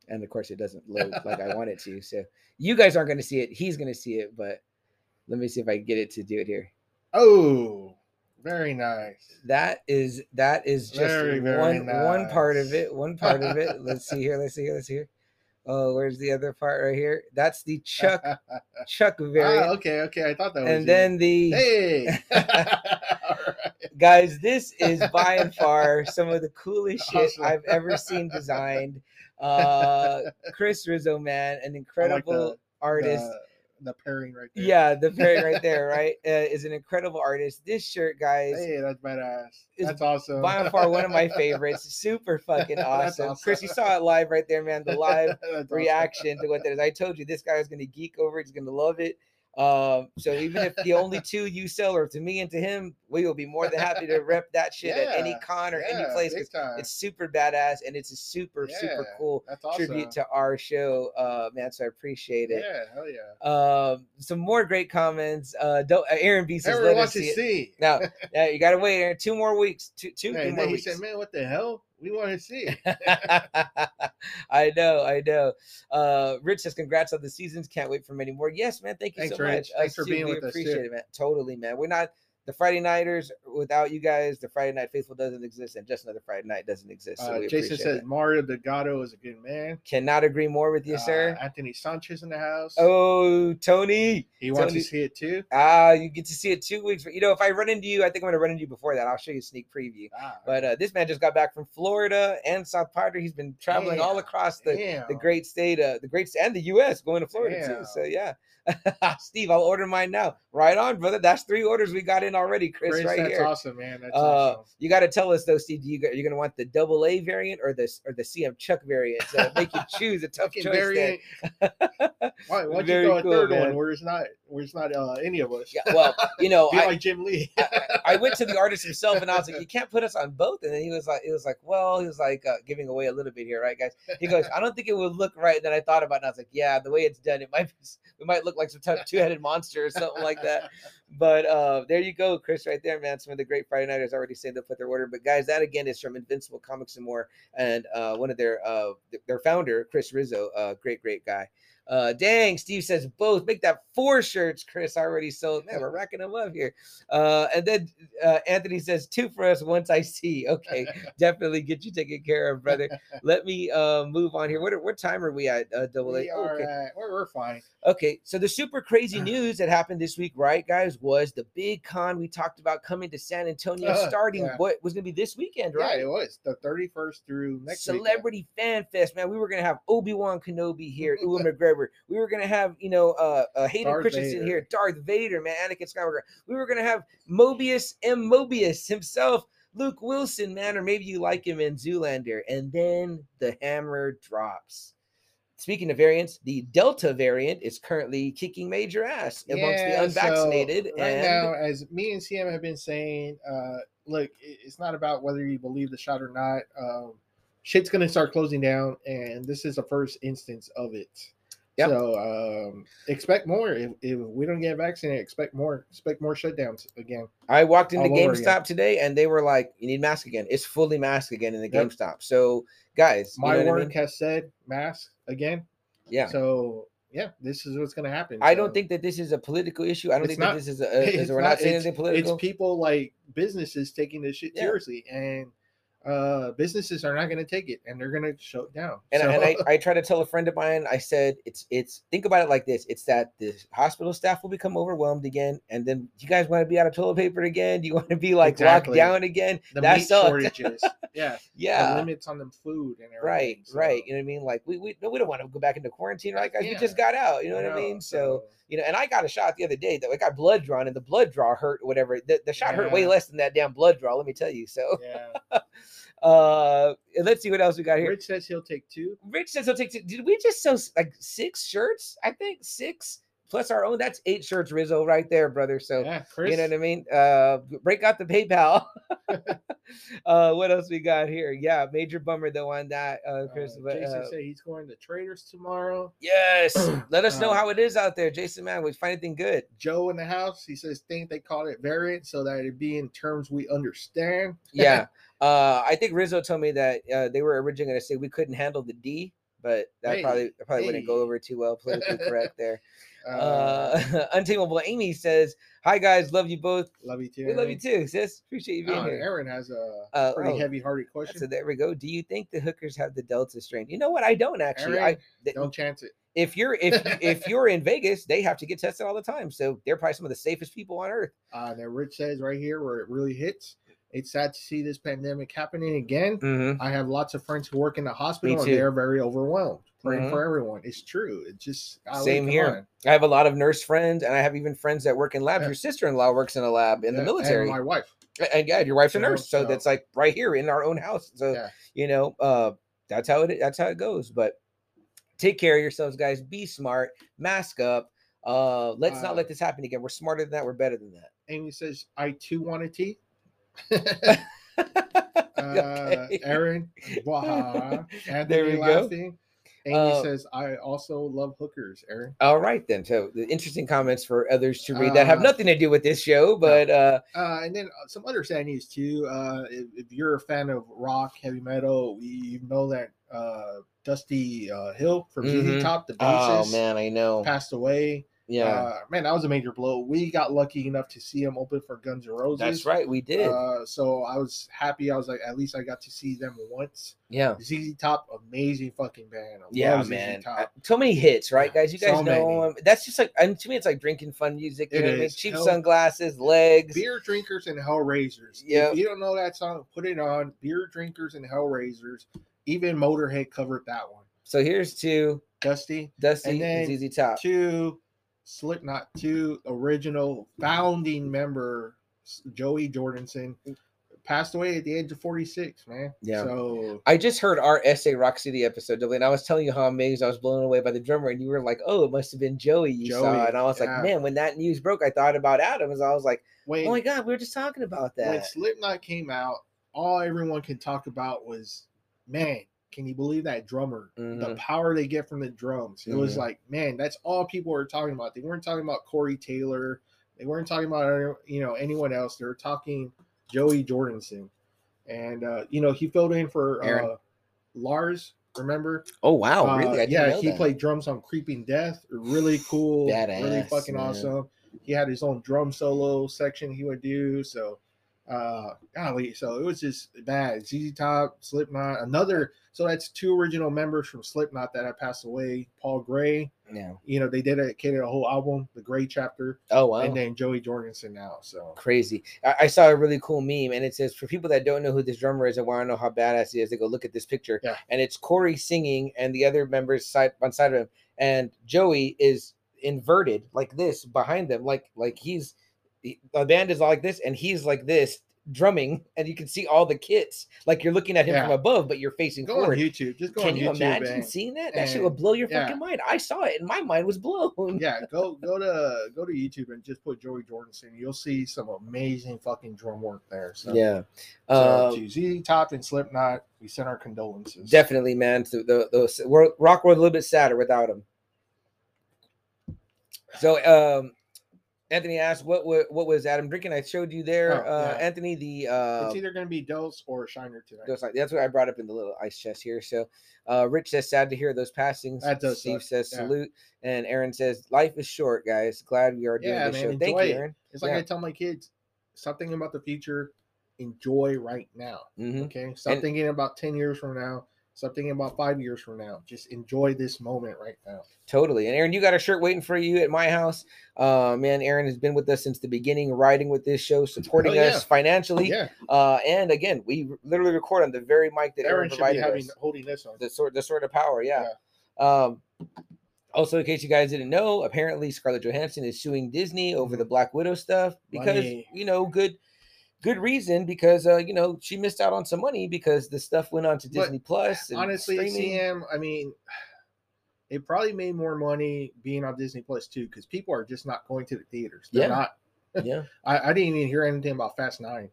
A: and of course, it doesn't load like I want it to. So you guys aren't going to see it. He's going to see it. But let me see if I can get it to do it here.
B: Oh, very nice.
A: That is that is just
B: Very, very
A: one one part of it. One part of it. Let's see here. Let's see here. Let's see here. Oh, where's the other part right here? That's the Chuck Chuck variant.
B: ah, okay, okay. I thought that was.
A: and
B: you.
A: then the
B: hey.
A: Guys this is by and far some of the coolest shit
B: Awesome.
A: i've ever seen designed uh chris rizzo man an
B: I like
A: incredible artist
B: The, the pairing right there.
A: yeah the pairing right there right uh, is an incredible artist this shirt guys
B: Hey, that's badass. That's awesome.
A: by and far one of my favorites super fucking
B: That's
A: awesome. chris you saw it live right there man the live
B: That's awesome.
A: reaction to what that is i told you this guy is going to geek over it he's going to love it Um, so even if the only two you sell are to me and to him, we will be more than happy to rep that shit at any con or any place. It's super badass and it's a super super cool
B: awesome.
A: tribute to our show, uh, man. So I appreciate it.
B: Yeah, hell yeah.
A: Um, some more great comments. Uh, don't, uh Aaron B says, "Let us see it."
B: see.
A: Now, yeah, you gotta wait, Aaron. Two more weeks. Two, two,
B: Hey,
A: two more
B: then he
A: weeks.
B: said, "Man, what the hell? We want to see."
A: I know, I know. Uh, Rich says, "Congrats on the seasons. Can't wait for many more." Yes, man. Thank you
B: Thanks,
A: so
B: Rich.
A: much.
B: Thanks
A: Us
B: for
A: too,
B: being
A: we
B: with us.
A: Appreciate it, man. Totally, man. We're not the Friday Nighters without you guys. The Friday Night Faithful doesn't exist, and just another Friday night doesn't exist. So
B: Uh, Jason says
A: it.
B: Mario Delgado is a good man.
A: "Cannot agree more with you,
B: Uh,
A: sir."
B: Anthony Sanchez in the house.
A: Oh, Tony.
B: he wants
A: Tony-
B: to see it too.
A: Ah, you get to see it two weeks. But you know, if I run into you, I think I'm gonna run into you before that. I'll show you a sneak preview.
B: Ah,
A: But uh, this man just got back from Florida and South Padre. He's been traveling all across the, the great state, uh, the great and the U.S. going to Florida
B: Damn.
A: too. So yeah, Steve, I'll order mine now. Right on, brother. That's three orders we got in already, Chris.
B: Chris,
A: right
B: that's
A: here.
B: awesome, man. That's
A: Uh,
B: awesome.
A: you got to tell us though, Steve. Do you you're gonna want the double A variant or this or the CM Chuck variant? So make you choose a tough choice.
B: variant. Why, why'd
A: Very
B: you go a
A: cool,
B: third
A: man.
B: one where it's not where it's not uh, any of us?
A: Yeah, well, you know, I,
B: like Jim Lee.
A: I went to the artist himself and I was like, you can't put us on both. And then he was like, it was like, well, he was like uh, giving away a little bit here, right, guys? He goes, I don't think it would look right. And Then I thought about it. And I was like, yeah, the way it's done, it might be, we might look like some type of two headed monster or something like that. But uh, there you go, Chris, right there, man. Some of the great Friday Nighters already said they'll put their order. But guys, that again is from Invincible Comics and More, and uh, one of their uh, their founder, Chris Rizzo, uh, great great guy. Uh, dang, Steve says both. Make that four shirts, Chris. Already sold. Man, we're racking them up here. Uh, and then uh, Anthony says two for us once I see. Okay, definitely get you taken care of, brother. Let me uh, move on here. What what time are we at? Uh, double A.
B: we are,
A: Okay.
B: uh, we're, we're fine.
A: Okay, so the super crazy news that happened this week, right, guys, was the big con we talked about coming to San Antonio,
B: Uh,
A: starting
B: yeah.
A: what was going to be this weekend,
B: Yeah,
A: right?
B: it was the 31st through next weekend.
A: Celebrity Fan Fest, man. We were gonna have Obi Wan Kenobi here, Ewan McGregor. We were gonna have, you know, uh, uh Hayden
B: Darth
A: Christensen
B: Vader.
A: here, Darth Vader, man, Anakin Skywalker. We were gonna have Mobius M. Mobius himself, Luke Wilson, man, or maybe you like him in Zoolander. And then the hammer drops. Speaking of variants, the Delta variant is currently kicking major ass amongst
B: Yeah,
A: the
B: so
A: unvaccinated.
B: right
A: and
B: now, as me and CM have been saying, uh, look, it's not about whether you believe the shot or not. Um, shit's gonna start closing down, and this is the first instance of it.
A: Yep.
B: So um, expect more. If, if we don't get vaccinated, expect more. Expect more shutdowns again.
A: I walked into
B: all over again.
A: GameStop today and they were like, you need mask again. It's fully mask again in the
B: Yep.
A: GameStop. So, guys, you
B: My
A: know what I
B: work
A: mean?
B: has said mask again.
A: yeah.
B: So yeah, this is what's gonna happen.
A: I don't think that this is a political issue. I don't think
B: not.
A: that this is a. Is, we're not,
B: not-
A: saying
B: it's-
A: anything political.
B: it's people like businesses taking this shit
A: Yeah.
B: seriously and uh businesses are not going to take it and they're going to shut it down
A: and,
B: So-
A: and I, I try to tell a friend of mine, I said, it's it's think about it like this. It's that the hospital staff will become overwhelmed again. And then you guys want to be out of toilet paper again? Do you want to be like
B: Exactly.
A: locked down again?
B: the
A: that
B: meat
A: sucks.
B: shortages yeah the
A: Yeah.
B: limits on them food and everything
A: Right,
B: so,
A: right. You know what I mean? Like we we no, we don't want to go back into quarantine, right, guys? We just got out. You know what I
B: no,
A: mean? So you know, and I got a shot the other day that I got blood drawn, and the blood draw hurt, whatever. The, the shot hurt way less than that damn blood draw. Let me tell you. So,
B: yeah
A: uh, let's see what else we got here.
B: rich says he'll take two
A: Rich says he'll take. Two. Did we just sell like six shirts? I think six plus our own. That's eight shirts, Rizzo, right there, brother. So.
B: yeah chris
A: You know what I mean? Uh, break out the PayPal. uh, what else we got here? Yeah, major bummer though on that, uh, Chris.
B: uh,
A: but,
B: jason
A: uh,
B: said he's going to traders tomorrow
A: Yes. Let us know
B: Uh,
A: how it is out there, Jason. Man, we find anything good?
B: joe in the house he says think they call it variant so that it be in terms we understand
A: Yeah. uh, I think Rizzo told me that uh, they were originally going to say we couldn't handle the D, but that
B: Hey,
A: probably probably wouldn't go over too well politically correct there.
B: Uh,
A: Uh, Untamable Amy says, "Hi guys, love you both.
B: love you too
A: We love you too, sis. Appreciate you being
B: Oh,
A: here."
B: aaron has a
A: Uh,
B: pretty
A: oh,
B: heavy-hearted question
A: So there we go. Do you think the hookers have the Delta strain? You know what? I don't actually.
B: Aaron,
A: I th-
B: don't chance it
A: if you're if if you're in Vegas, they have to get tested all the time, so they're probably some of the safest people on earth.
B: Uh, that Rich says right here where it really hits. It's sad to see this pandemic happening again.
A: Mm-hmm.
B: I have lots of friends who work in the hospital and they're very overwhelmed. Praying
A: Mhm.
B: for everyone. It's true. It's just golly,
A: Same here.
B: on.
A: I have a lot of nurse friends, and I have even friends that work in labs.
B: Yeah.
A: Your sister-in-law works in a lab in
B: Yeah,
A: the military,
B: And my wife.
A: And yeah, your wife's a nurse, so
B: so-
A: that's like right here in our own house. So
B: Yeah.
A: you know, uh, that's how it that's how it goes. But take care of yourselves, guys. Be smart, mask up. Uh, let's not
B: Uh,
A: let this happen again. We're smarter than that. We're better than that.
B: Amy says, I too want a tea. Uh, Aaron, waha. Anthony
A: There we go.
B: Amy
A: Uh,
B: says, I also love hookers, Aaron.
A: All right then. So the interesting comments for others to read that have
B: Uh,
A: nothing to do with this show, but uh,
B: Uh, and then uh, some other sad news too. Uh, if, if you're a fan of rock, heavy metal, you know that uh, Dusty uh, Hill from
A: Mhm.
B: ZZ Top, the bassist, oh
A: man, I know.
B: passed away.
A: Yeah,
B: Uh, man, that was a major blow. We got lucky enough to see him open for Guns N' Roses.
A: that's right. We did.
B: Uh, so I was happy. I was like, at least I got to see them once.
A: yeah.
B: ZZ Top, amazing fucking band. I
A: Yeah, man.
B: Top.
A: Uh, So many hits, right, guys? You
B: So
A: guys know
B: many.
A: um, that's just like and to me, it's like drinking fun music. You
B: It
A: know what I mean? Cheap
B: Hell-
A: sunglasses, legs.
B: Beer drinkers and Hellraisers. If you don't know that song, put it on. Beer drinkers and Hellraisers. Even Motorhead covered that one.
A: So here's to
B: Dusty.
A: Dusty
B: And
A: and,
B: then
A: ZZ Top.
B: Two, Slipknot. Two, original founding member Joey Jordison passed away at the age of 46, man.
A: Yeah.
B: So
A: I just heard our SA Rock City episode, and I was telling you how amazed I was blown away by the drummer, and you were like, "Oh, it must have been Joey you saw." And I was
B: yeah.
A: like, "Man, when that news broke, I thought about Adams. I was like,
B: when,
A: oh my god, we were just talking about that."
B: when
A: that."
B: Slipknot came out, all everyone can talk about was, man, can you believe that drummer? The
A: Mhm.
B: power they get from the drums. It was
A: Mhm.
B: like, man, that's all people were talking about. They weren't talking about Corey Taylor. They weren't talking about you know anyone else. They were talking Joey Jordison, and uh, you know he filled in for uh, Lars. Remember?
A: Oh wow,
B: Uh,
A: really? Didn't
B: yeah, he
A: that.
B: played drums on Creeping Death. Really cool, really fucking
A: man.
B: awesome. He had his own drum solo section he would do. So, uh, golly, so it was just bad. ZZ Top, Slipknot, another. So that's two original members from Slipknot that have passed away. Paul Gray,
A: Yeah.
B: you know, they dedicated a whole album, the Gray chapter,
A: Oh wow.
B: and then Joey Jordison now. So
A: Crazy. I, I saw a really cool meme, and it says, "For people that don't know who this drummer is and want to know how badass he is, they go look at this picture."
B: Yeah.
A: And it's Corey singing, and the other members side on side of him, and Joey is inverted like this behind them, like like he's he- the band is like this, and he's like this drumming, and you can see all the kits, like you're looking at him
B: Yeah.
A: from above, but you're facing
B: go on. YouTube. Just go
A: Can
B: on
A: you
B: YouTube.
A: imagine
B: and-
A: seeing that? That shit would blow your
B: yeah.
A: fucking mind. I saw it, and my mind was blown.
B: yeah, go go to go to YouTube and just put Joey Jordison. You'll see some amazing fucking drum work there. So
A: Yeah.
B: So
A: Um,
B: to ZZ Top and Slipknot, we send our condolences.
A: Definitely, man. So the those rock world a little bit sadder without him. So, um, Anthony asked, "What wa- what was Adam drinking?" I showed you there,
B: Oh,
A: uh,
B: yeah.
A: Anthony. The uh,
B: It's either going to be Dose or Shiner tonight.
A: that's what I brought up in the little ice chest here. So, uh, Rich says, "Sad to hear those passings."
B: That does
A: Steve
B: suck,
A: says,
B: yeah.
A: "Salute," and Aaron says, "Life is short, guys. Glad we are doing
B: Yeah,
A: this
B: man,
A: show. Thank
B: enjoy
A: you. Aaron."
B: It's like. I tell my kids, stop thinking about the future, enjoy right now.
A: Mhm.
B: Okay, stop thinking about ten years from now. Stop thinking about five years from now. Just enjoy this moment right now.
A: Totally. And Aaron, you got a shirt waiting for you at my house. Uh, man, Aaron has been with us since the beginning, riding with this show, supporting
B: yeah.
A: us financially.
B: Yeah,
A: Uh, and again, we literally record on the very mic that Aaron,
B: Aaron
A: provided
B: having
A: us.
B: holding this on.
A: The sort, the sort of power, yeah. Um, also, in case you guys didn't know, apparently Scarlett Johansson is suing Disney over the Black Widow stuff because.
B: Money.
A: you know, good, good reason because uh, you know she missed out on some money because the stuff went on to Disney Plus. and
B: Honestly,
A: streaming.
B: CM, I mean, it probably made more money being on Disney Plus too because people are just not going to the theaters. They're
A: Yeah.
B: not.
A: yeah.
B: I, I didn't even hear anything about Fast Nine.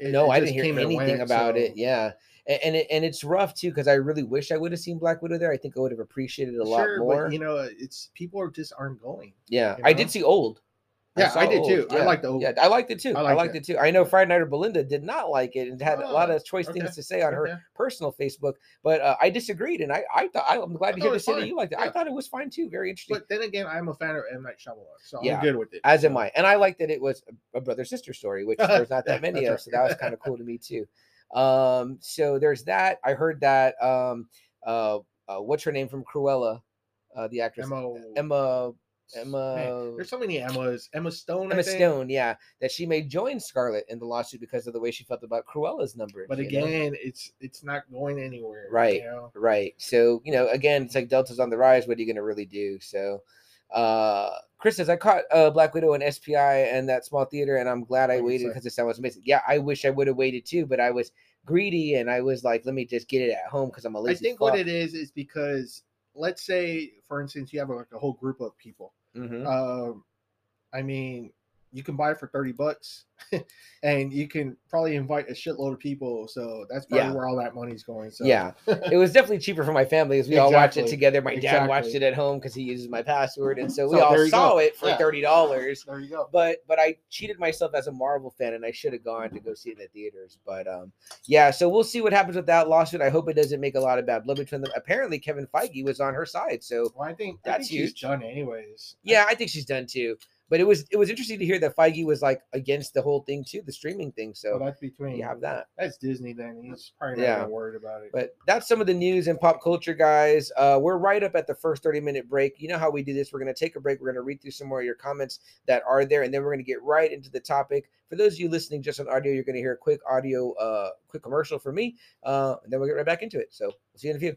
B: It-
A: no,
B: it
A: I didn't hear anything
B: went,
A: about it. Yeah, and and, it, and it's rough too because I really wish I would have seen Black Widow there. I think I would have appreciated it a lot more.
B: but you know, it's people are just aren't going.
A: yeah,
B: you
A: I did see Old.
B: Yeah, I
A: saw
B: did too. I liked the Old.
A: Yeah, I liked it too.
B: I
A: I
B: liked
A: liked
B: it.
A: it. too. I know Friday Night or Belinda did not like it and had a lot
B: Oh,
A: of choice
B: okay,
A: things to say on her
B: Okay.
A: personal Facebook, but uh, I disagreed, and I I thought I'm glad
B: I
A: to hear to
B: was
A: say that you liked it. I thought it was fine too. Very interesting.
B: But then again, I'm a fan of M Night Shyamalan, so
A: Yeah,
B: I'm good with it.
A: as am. I, and I liked that it was a- brother sister story, which there's not
B: Yeah,
A: that many of,
B: right.
A: so that was kind of cool to me too. Um, so there's that. I heard that. Um, uh, uh what's her name from Cruella? Uh, the actress
B: Emma.
A: Emma
B: Man,
A: Emma
B: there's so many Emmas. Emma Stone. I
A: Emma. Stone, yeah, that she may join Scarlett in the lawsuit because of the way she felt about Cruella's number.
B: But
A: you know?
B: again, it's it's not going anywhere.
A: Right.
B: You know?
A: Right. So, you know, again, it's like Delta's on the rise. What are you going to really do? So, uh, Chris says, I caught uh, Black Widow and SPI and that small theater, and I'm glad I waited because the sound was amazing. Yeah, I wish I would have waited too, but I was greedy and I was like, let me just get it at home because I'm a lazy I
B: think
A: fuck.
B: what it is is because let's say, for instance, you have like a whole group of people.
A: Mhm.
B: Um, I mean, you can buy it for 30 bucks and you can probably invite a shitload of people. So that's probably
A: Yeah.
B: where all that money's going. So
A: Yeah, it was definitely cheaper for my family as we all watched it together. My dad watched it at home because he uses my password, and so we
B: So
A: all saw
B: go.
A: it for
B: Yeah.
A: thirty dollars.
B: there you go.
A: But but I cheated myself as a Marvel fan, and I should have gone to go see it in the theaters. But um, yeah, so we'll see what happens with that lawsuit. I hope it doesn't make a lot of bad blood between them. Apparently, Kevin Feige was on her side, so
B: Well, I think I
A: That's
B: think she's
A: huge.
B: done anyways.
A: yeah, I think she's done too. But it was it was interesting to hear that Feige was like against the whole thing too, the streaming thing.
B: So
A: So
B: that's between
A: you have that.
B: that's Disney then. He's probably not
A: Yeah.
B: even worried about it.
A: But that's some of the news and pop culture, guys. Uh, we're right up at the first 30 minute break. You know how we do this. We're going to take a break. We're going to read through some more of your comments that are there, and then we're going to get right into the topic. For those of you listening just on audio, you're going to hear a quick audio, uh, quick commercial for me, uh, and then we'll get right back into it. So we'll see you in a few.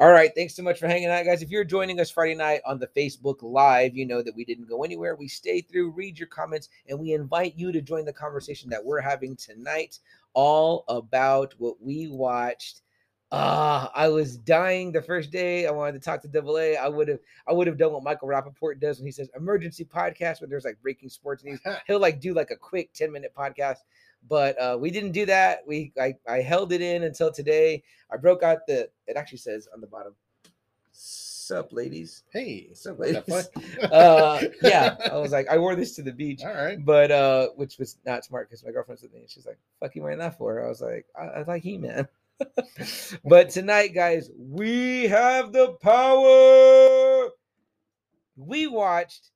A: All right. Thanks so much for hanging out, guys. If you're joining us Friday night on the Facebook Live, you know that we didn't go anywhere. We stay through, read your comments, and we invite you to join the conversation that we're having tonight, all about what we watched. Ah, I was dying the first day. I wanted to talk to Double A. I would have, I would have done what Michael Rapaport does when he says emergency podcast, when there's like breaking sports news. He'll like do like a quick 10 minute podcast. But uh, we didn't do that. We I, I held it in until today. I broke out the. It actually says on the bottom, "Sup, ladies."
B: hey,
A: Sup, ladies. uh, yeah, I was like, I wore this to the beach,
B: all right.
A: but uh, which was not smart because my girlfriend's with me. and She's like, "Fuck you wearing that for?" I was like, "I, I like He Man." but tonight, guys, we have the power. We watched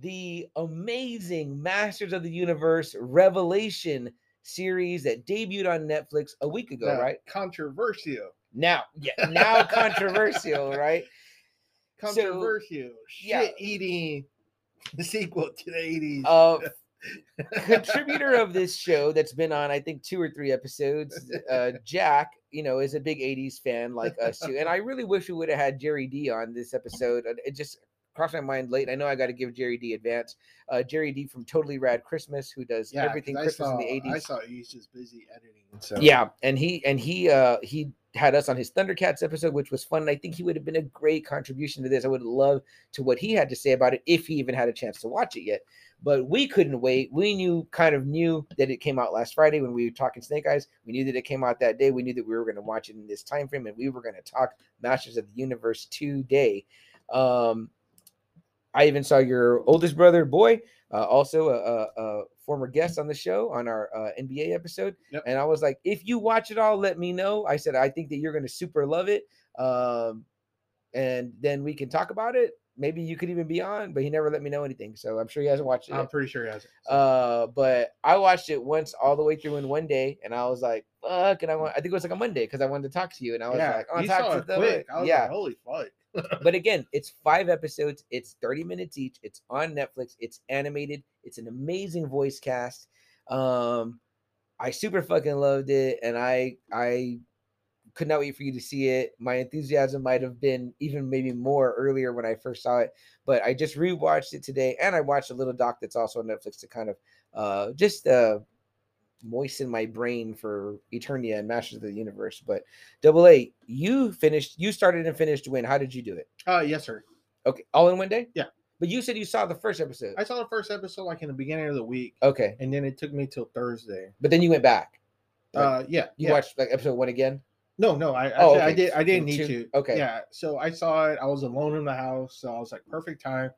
A: the amazing Masters of the Universe Revelation series that debuted on Netflix a week ago,
B: Now,
A: right?
B: Controversial.
A: Now, yeah, now controversial, right? So,
B: Controversial.
A: yeah.
B: Shit eating the sequel to the 80s.
A: Uh, contributor of this show that's been on, I think, two or three episodes, uh, Jack, you know, is a big 80s fan like us too. And I really wish we would have had Jerry D on this episode. It just crossed my mind late. I know I got to give Jerry D advance. Uh, Jerry D from Totally Rad Christmas, who does
B: yeah,
A: everything Christmas
B: saw,
A: in the 80s.
B: I saw he's just busy editing. So
A: Yeah, and he and he uh he had us on his Thundercats episode, which was fun. And I think he would have been a great contribution to this. I would love to what he had to say about it if he even had a chance to watch it yet. But we couldn't wait. We knew kind of knew that it came out last Friday when we were talking Snake Eyes. We knew that it came out that day. We knew that we were going to watch it in this time frame, and we were going to talk Masters of the Universe today. Um, I even saw your oldest brother, boy, uh, also a, a, a former guest on the show on our uh, NBA episode.
B: Yep.
A: And I was like, if you watch it all, let me know. I said, I think that you're going to super love it. Um, and then we can talk about it. Maybe you could even be on, but he never let me know anything. So I'm sure he hasn't watched it.
B: I'm
A: yet.
B: pretty sure he hasn't. So,
A: Uh, but I watched it once all the way through in one day, and I was like, "Fuck!" And I want, I think it was like a Monday because I wanted to talk to you, and I was
B: yeah,
A: like, "I want to talk to the
B: quick. I was
A: yeah."
B: like, holy fuck.
A: But again, it's five episodes. It's 30 minutes each. It's on Netflix. It's animated. It's an amazing voice cast. Um, I super fucking loved it, and I I could not wait for you to see it. My enthusiasm might have been even maybe more earlier when I first saw it, but I just rewatched it today, and I watched a little doc that's also on Netflix to kind of uh just uh moisten my brain for Eternia and Masters of the Universe. But Double A, you finished. You started and finished when? How did you do it?
B: Uh, yes, sir.
A: Okay, all in one day.
B: Yeah.
A: But you said you saw the first episode.
B: I saw the first episode like in the beginning of the week,
A: Okay,
B: and then it took me till Thursday.
A: but then you went back. Like,
B: Uh, yeah,
A: you
B: yeah.
A: watched like episode one again.
B: No, no, I, I,
A: Oh,
B: I
A: okay.
B: did. I didn't need to.
A: okay.
B: Yeah. So I saw it. I was alone in the house, so I was like, perfect time.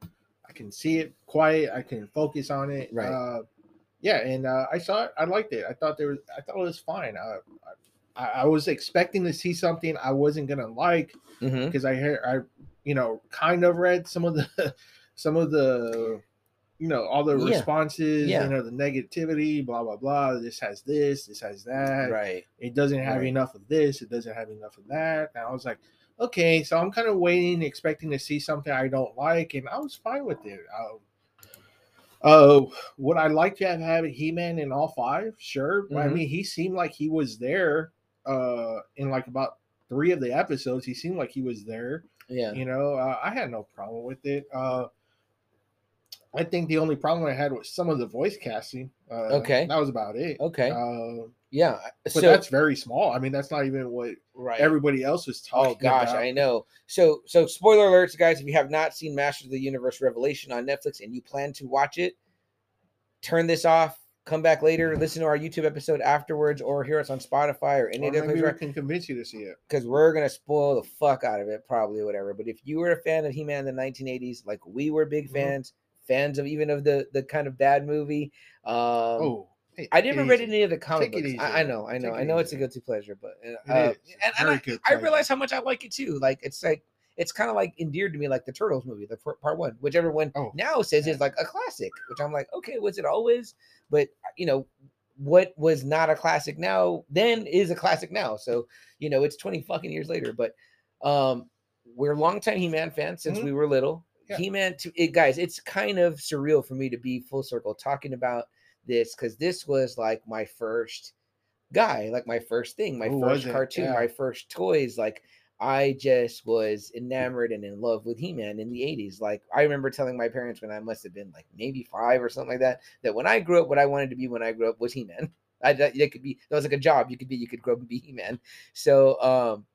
B: I can see it quiet. I can focus on it.
A: Right.
B: Uh, yeah, and uh, I saw it. I liked it. I thought there was. I thought it was fine. Uh, I, I was expecting to see something I wasn't gonna like
A: Mm-hmm.
B: because I hear I, you know, kind of read some of the, some of the, you know, all the
A: Yeah.
B: responses.
A: Yeah.
B: You know, the negativity. Blah blah blah. This has this. This has that
A: Right.
B: it doesn't have
A: Right.
B: enough of this it doesn't have enough of that and i was like okay, so I'm kind of waiting, expecting to see something I don't like, and I was fine with it. Um, uh, would I like to have had He-Man in all five? Sure. But I mean, he seemed like he was there uh in like about three of the episodes. He seemed like he was there.
A: Yeah.
B: You know, uh, I had no problem with it. Uh, I think the only problem I had was some of the voice casting. Uh,
A: Okay.
B: that was about it.
A: Okay.
B: Uh,
A: yeah.
B: but
A: So
B: that's very small. I mean, that's not even what
A: right.
B: everybody else was talking
A: Oh gosh,
B: about.
A: I know. So so spoiler alerts, guys. If you have not seen Masters of the Universe Revelation on Netflix and you plan to watch it, turn this off. Come back later, listen to our YouTube episode afterwards, or hear us on Spotify or any
B: Or
A: of the
B: maybe we can convince you to see it.
A: because we're gonna spoil the fuck out of it, probably whatever. But if you were a fan of He-Man in the 1980s, like we were big
B: Mhm.
A: fans, fans of even of the the kind of bad movie. Um,
B: oh, hey,
A: I never read any of the comic books.
B: easy,
A: I, I know, I know, I know it's a
B: easy.
A: guilty pleasure, but uh, uh, and, and I, I realize how much I like it too. Like it's like it's kind of like endeared to me, like the Turtles movie, the part one, which everyone
B: Oh,
A: now says is like a classic. Which I'm like, okay, was it always? But you know, what was not a classic now then is a classic now. So you know, it's 20 fucking years later. But um, we're longtime He-Man fans since
B: Mhm.
A: we were little.
B: Yeah.
A: He-Man, to it, guys, it's kind of surreal for me to be full circle talking about this because this was like my first guy, like my first thing, my
B: was
A: first cartoon,
B: Yeah.
A: my first toys. Like I just was enamored and in love with He-Man in the 80s. Like I remember telling my parents when I must have been like maybe five or something like that, that when I grew up, what I wanted to be when I grew up was He-Man. I that that could be that was like a job you could be, you could grow up and be He-Man. So um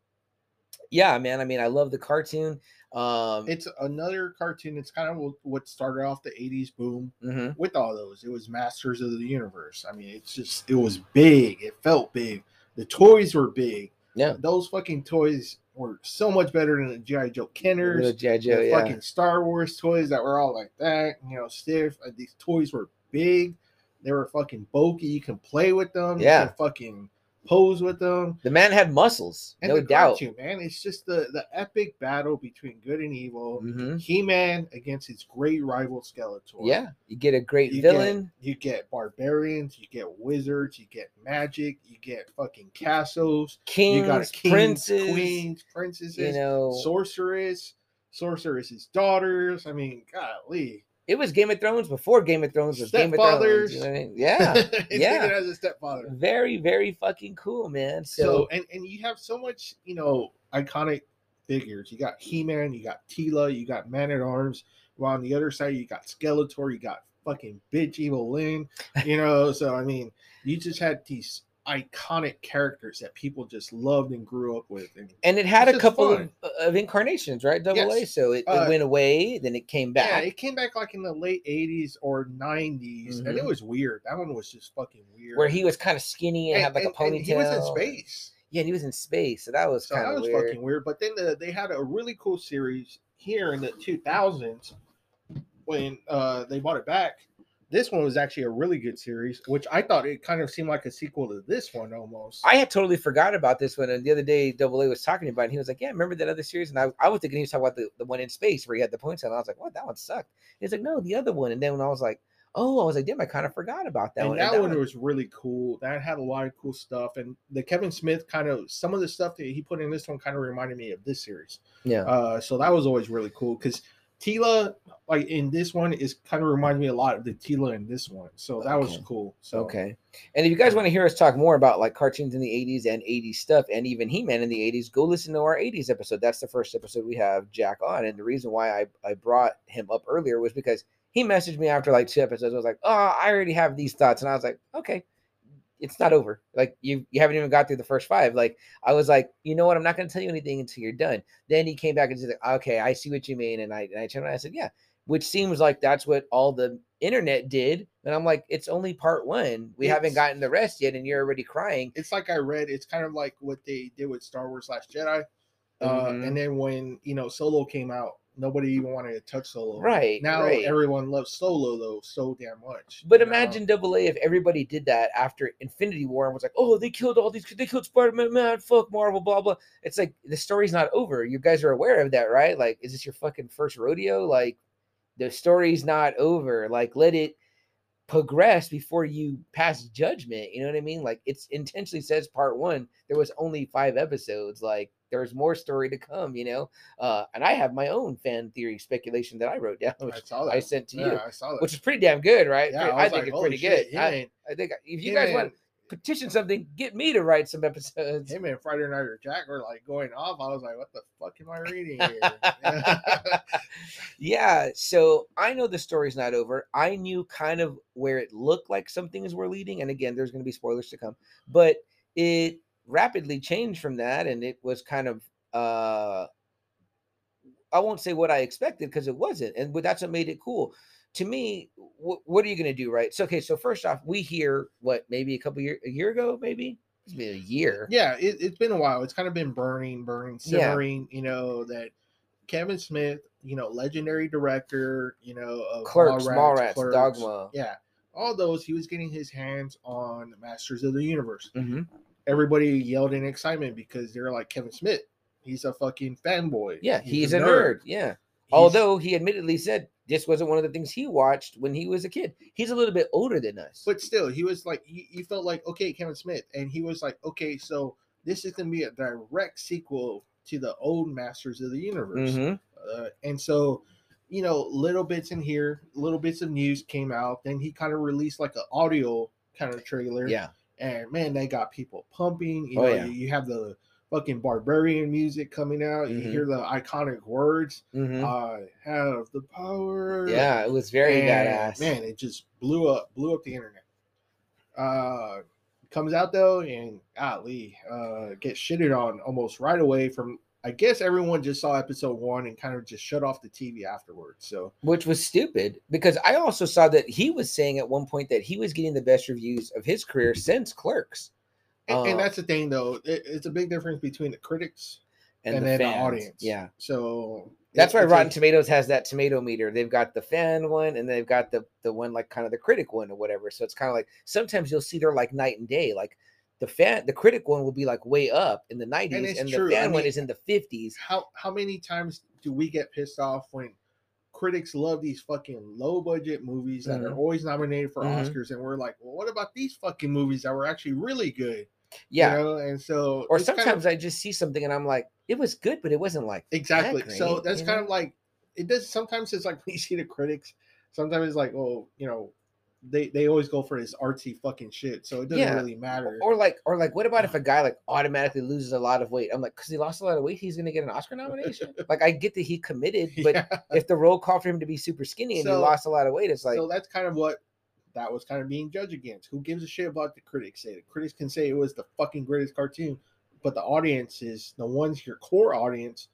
A: yeah, man. I mean, I love the cartoon. Um
B: It's another cartoon. It's kind of what started off the '80s boom
A: mhm.
B: with all those. It was Masters of the Universe. I mean, it's just it was big. It felt big. The toys were big.
A: Yeah.
B: those fucking toys were so much better than the GI Joe Kenners.
A: Little G.I. Joe,
B: the
A: yeah.
B: fucking Star Wars toys that were all like that, you know, stiff. Uh, These toys were big. They were fucking bulky. You can play with them.
A: Yeah.
B: Fucking pose with them.
A: The man had muscles,
B: And
A: no doubt.
B: cartoon, man. It's just the the epic battle between good and evil.
A: Mhm.
B: He-Man against his great rival Skeletor.
A: Yeah, you get a great
B: You
A: villain.
B: Get, you get barbarians, you get wizards, you get magic, you get fucking castles,
A: kings,
B: you got kings,
A: princes,
B: queens, princesses,
A: you know,
B: sorceress, sorceress's daughters. I mean, golly.
A: It was Game of Thrones before Game of Thrones was Game of Thrones. You know I mean? Yeah, yeah.
B: as a stepfather.
A: very, very fucking cool, man.
B: So,
A: So,
B: and and you have so much, you know, iconic figures. You got He-Man, you got Teela, you got Man at Arms. While on the other side, you got Skeletor, you got fucking bitch Evil Lynn. You know, so I mean, you just had these iconic characters that people just loved and grew up with. And
A: and it had a couple of, of incarnations, right? Double A. So it, it
B: Uh,
A: went away, then it came back.
B: yeah, it came back like in the late '80s or '90s, and it
A: Mhm.
B: was weird. That one was just fucking weird.
A: where he was kind of skinny and,
B: and,
A: had like a ponytail.
B: and he was in space.
A: Yeah, and he was in space, so that was
B: So
A: kind
B: that
A: of
B: was
A: weird.
B: fucking weird. But then the, they had a really cool series here in the 2000s when uh, they bought it back. This one was actually a really good series, which I thought it kind of seemed like a sequel to this one almost.
A: I had totally forgot about this one. And the other day, Double A was talking about it. And he was like, Yeah, remember that other series? And I, I was thinking he was talking about the, the one in space where he had the points on. I was like, What? That one sucked. He's like, No, the other one. And then when I was like, Oh, I was like, Damn, I kind of forgot about that
B: and
A: one.
B: that,
A: And
B: one was really cool. That had a lot of cool stuff. And the Kevin Smith kind of some of the stuff that he put in this one kind of reminded me of this series.
A: yeah.
B: Uh, so that was always really cool because Teela, like in this one, is kind of reminds me a lot of the Teela in this one. So that was cool. So
A: Okay. And if you guys want to hear us talk more about like cartoons in the 80s and 80s stuff and even He Man in the 80s, go listen to our 80s episode. That's the first episode we have Jack on. And the reason why I, I brought him up earlier was because he messaged me after like two episodes. I was like, Oh, I already have these thoughts. And I was like, Okay, it's not over. Like you you haven't even got through the first five. Like I was like, you know what? I'm not gonna tell you anything until you're done. Then he came back and said, Okay, I see what you mean. And I and I turned around and I said, Yeah, which seems like that's what all the internet did. And I'm like, it's only part one. We haven't gotten the rest yet, and you're already crying.
B: it's like I read. It's kind of like what they did with Star Wars Last Jedi. Uh,
A: Mhm.
B: And then when you know Solo came out, nobody even wanted to touch Solo.
A: Right,
B: now,
A: right.
B: everyone loves Solo though so damn much.
A: But
B: know?
A: imagine Double A if everybody did that after Infinity War and was like, oh, they killed all these, they killed Spider Man, man, fuck Marvel, blah blah. It's like the story's not over. You guys are aware of that, right? Like, is this your fucking first rodeo? Like, the story's not over. Like, let it progress before you pass judgment. You know what I mean? Like, it's intentionally says part one. There was only five episodes. Like, there's more story to come, you know. Uh, and I have my own fan theory speculation that I wrote down, which
B: I saw that.
A: I sent to
B: yeah,
A: you,
B: I saw that.
A: which is pretty damn good, right?
B: yeah, I,
A: I, think
B: like,
A: it's pretty
B: shit,
A: good. I, I think if you guys want to petition something, get me to write some episodes.
B: him and Friday Night or Jack were like going off. I was like, what the fuck am I reading here?
A: yeah, so I know the story's not over. I knew kind of where it looked like some things were leading, and again, there's going to be spoilers to come, but it rapidly changed from that, and it was kind of uh I won't say what I expected because it wasn't, and but that's what made it cool. To me, wh- what are you going to do, right? So okay, so first off, we hear what maybe a couple year a year ago, maybe it's been a year.
B: yeah, it, it's been a while. It's kind of been burning, burning,
A: Yeah.
B: simmering. You know that Kevin Smith, you know, legendary director, you know, of
A: Clerks,
B: Mallrats,
A: Mallrats, Dogma.
B: yeah, all those. He was getting his hands on Masters of the Universe.
A: hmm
B: Everybody yelled in excitement because they're like Kevin Smith. He's a fucking fanboy.
A: Yeah, he's, a nerd. Yeah.
B: He's-
A: Although he admittedly said this wasn't one of the things he watched when he was a kid. He's a little bit older than us.
B: but still, he was like, you, felt like, okay, Kevin Smith, and he was like, okay, so this is gonna be a direct sequel to the old Masters of the Universe,
A: Mhm.
B: uh, and so, you know, little bits in here, little bits of news came out. Then he kind of released like an audio kind of trailer,
A: yeah,
B: and man, they got people pumping. You
A: Oh,
B: know,
A: yeah.
B: you, have the fucking barbarian music coming out. You hear the iconic words,
A: Mhm.
B: "I have the power."
A: yeah, it was very
B: And,
A: badass.
B: Man, it just blew up, blew up the internet. Uh comes out though, and golly, uh gets shitted on almost right away from I guess everyone just saw episode one and kind of just shut off the TV afterwards. So
A: which was stupid because I also saw that he was saying at one point that he was getting the best reviews of his career since Clerks.
B: and, and
A: Uh,
B: that's the thing though, it, it's a big difference between the critics
A: and,
B: and,
A: the
B: then
A: fans.
B: the audience.
A: Yeah.
B: So
A: That's
B: it-
A: why Rotten Tomatoes has that tomato meter. They've got the fan one and they've got the the one like kind of the critic one or whatever. So it's kind of like sometimes you'll see they're like night and day. Like the fan the critic one will be like way up in the 90s and,
B: it's
A: the
B: true. I
A: fan one is in the 50s.
B: how how many times do we get pissed off when critics love these fucking low budget movies that are
A: Mhm.
B: always nominated for
A: Mhm.
B: Oscars and we're like, well, what about these fucking movies that were actually really good?
A: Yeah.
B: You know, and so
A: or
B: it's kind of-
A: sometimes I just see something and I'm like, it was good, but it wasn't like that
B: exactly. so that's kind
A: know?
B: of like it does sometimes it's like when you see the critics, sometimes it's like, well, you know, they they always go for this artsy fucking shit. So it doesn't
A: Yeah.
B: really matter.
A: or like or like what about if uh. a guy like automatically loses a lot of weight? I'm like, because he lost a lot of weight, he's gonna get an Oscar nomination. like I get that he committed, but
B: Yeah.
A: if the role called for him to be super skinny and he lost a lot of weight, it's like
B: so that's kind of what that was kind of being judged against. Who gives a shit about the critics say? The critics can say it was the fucking greatest cartoon, but the audience is the ones your core audience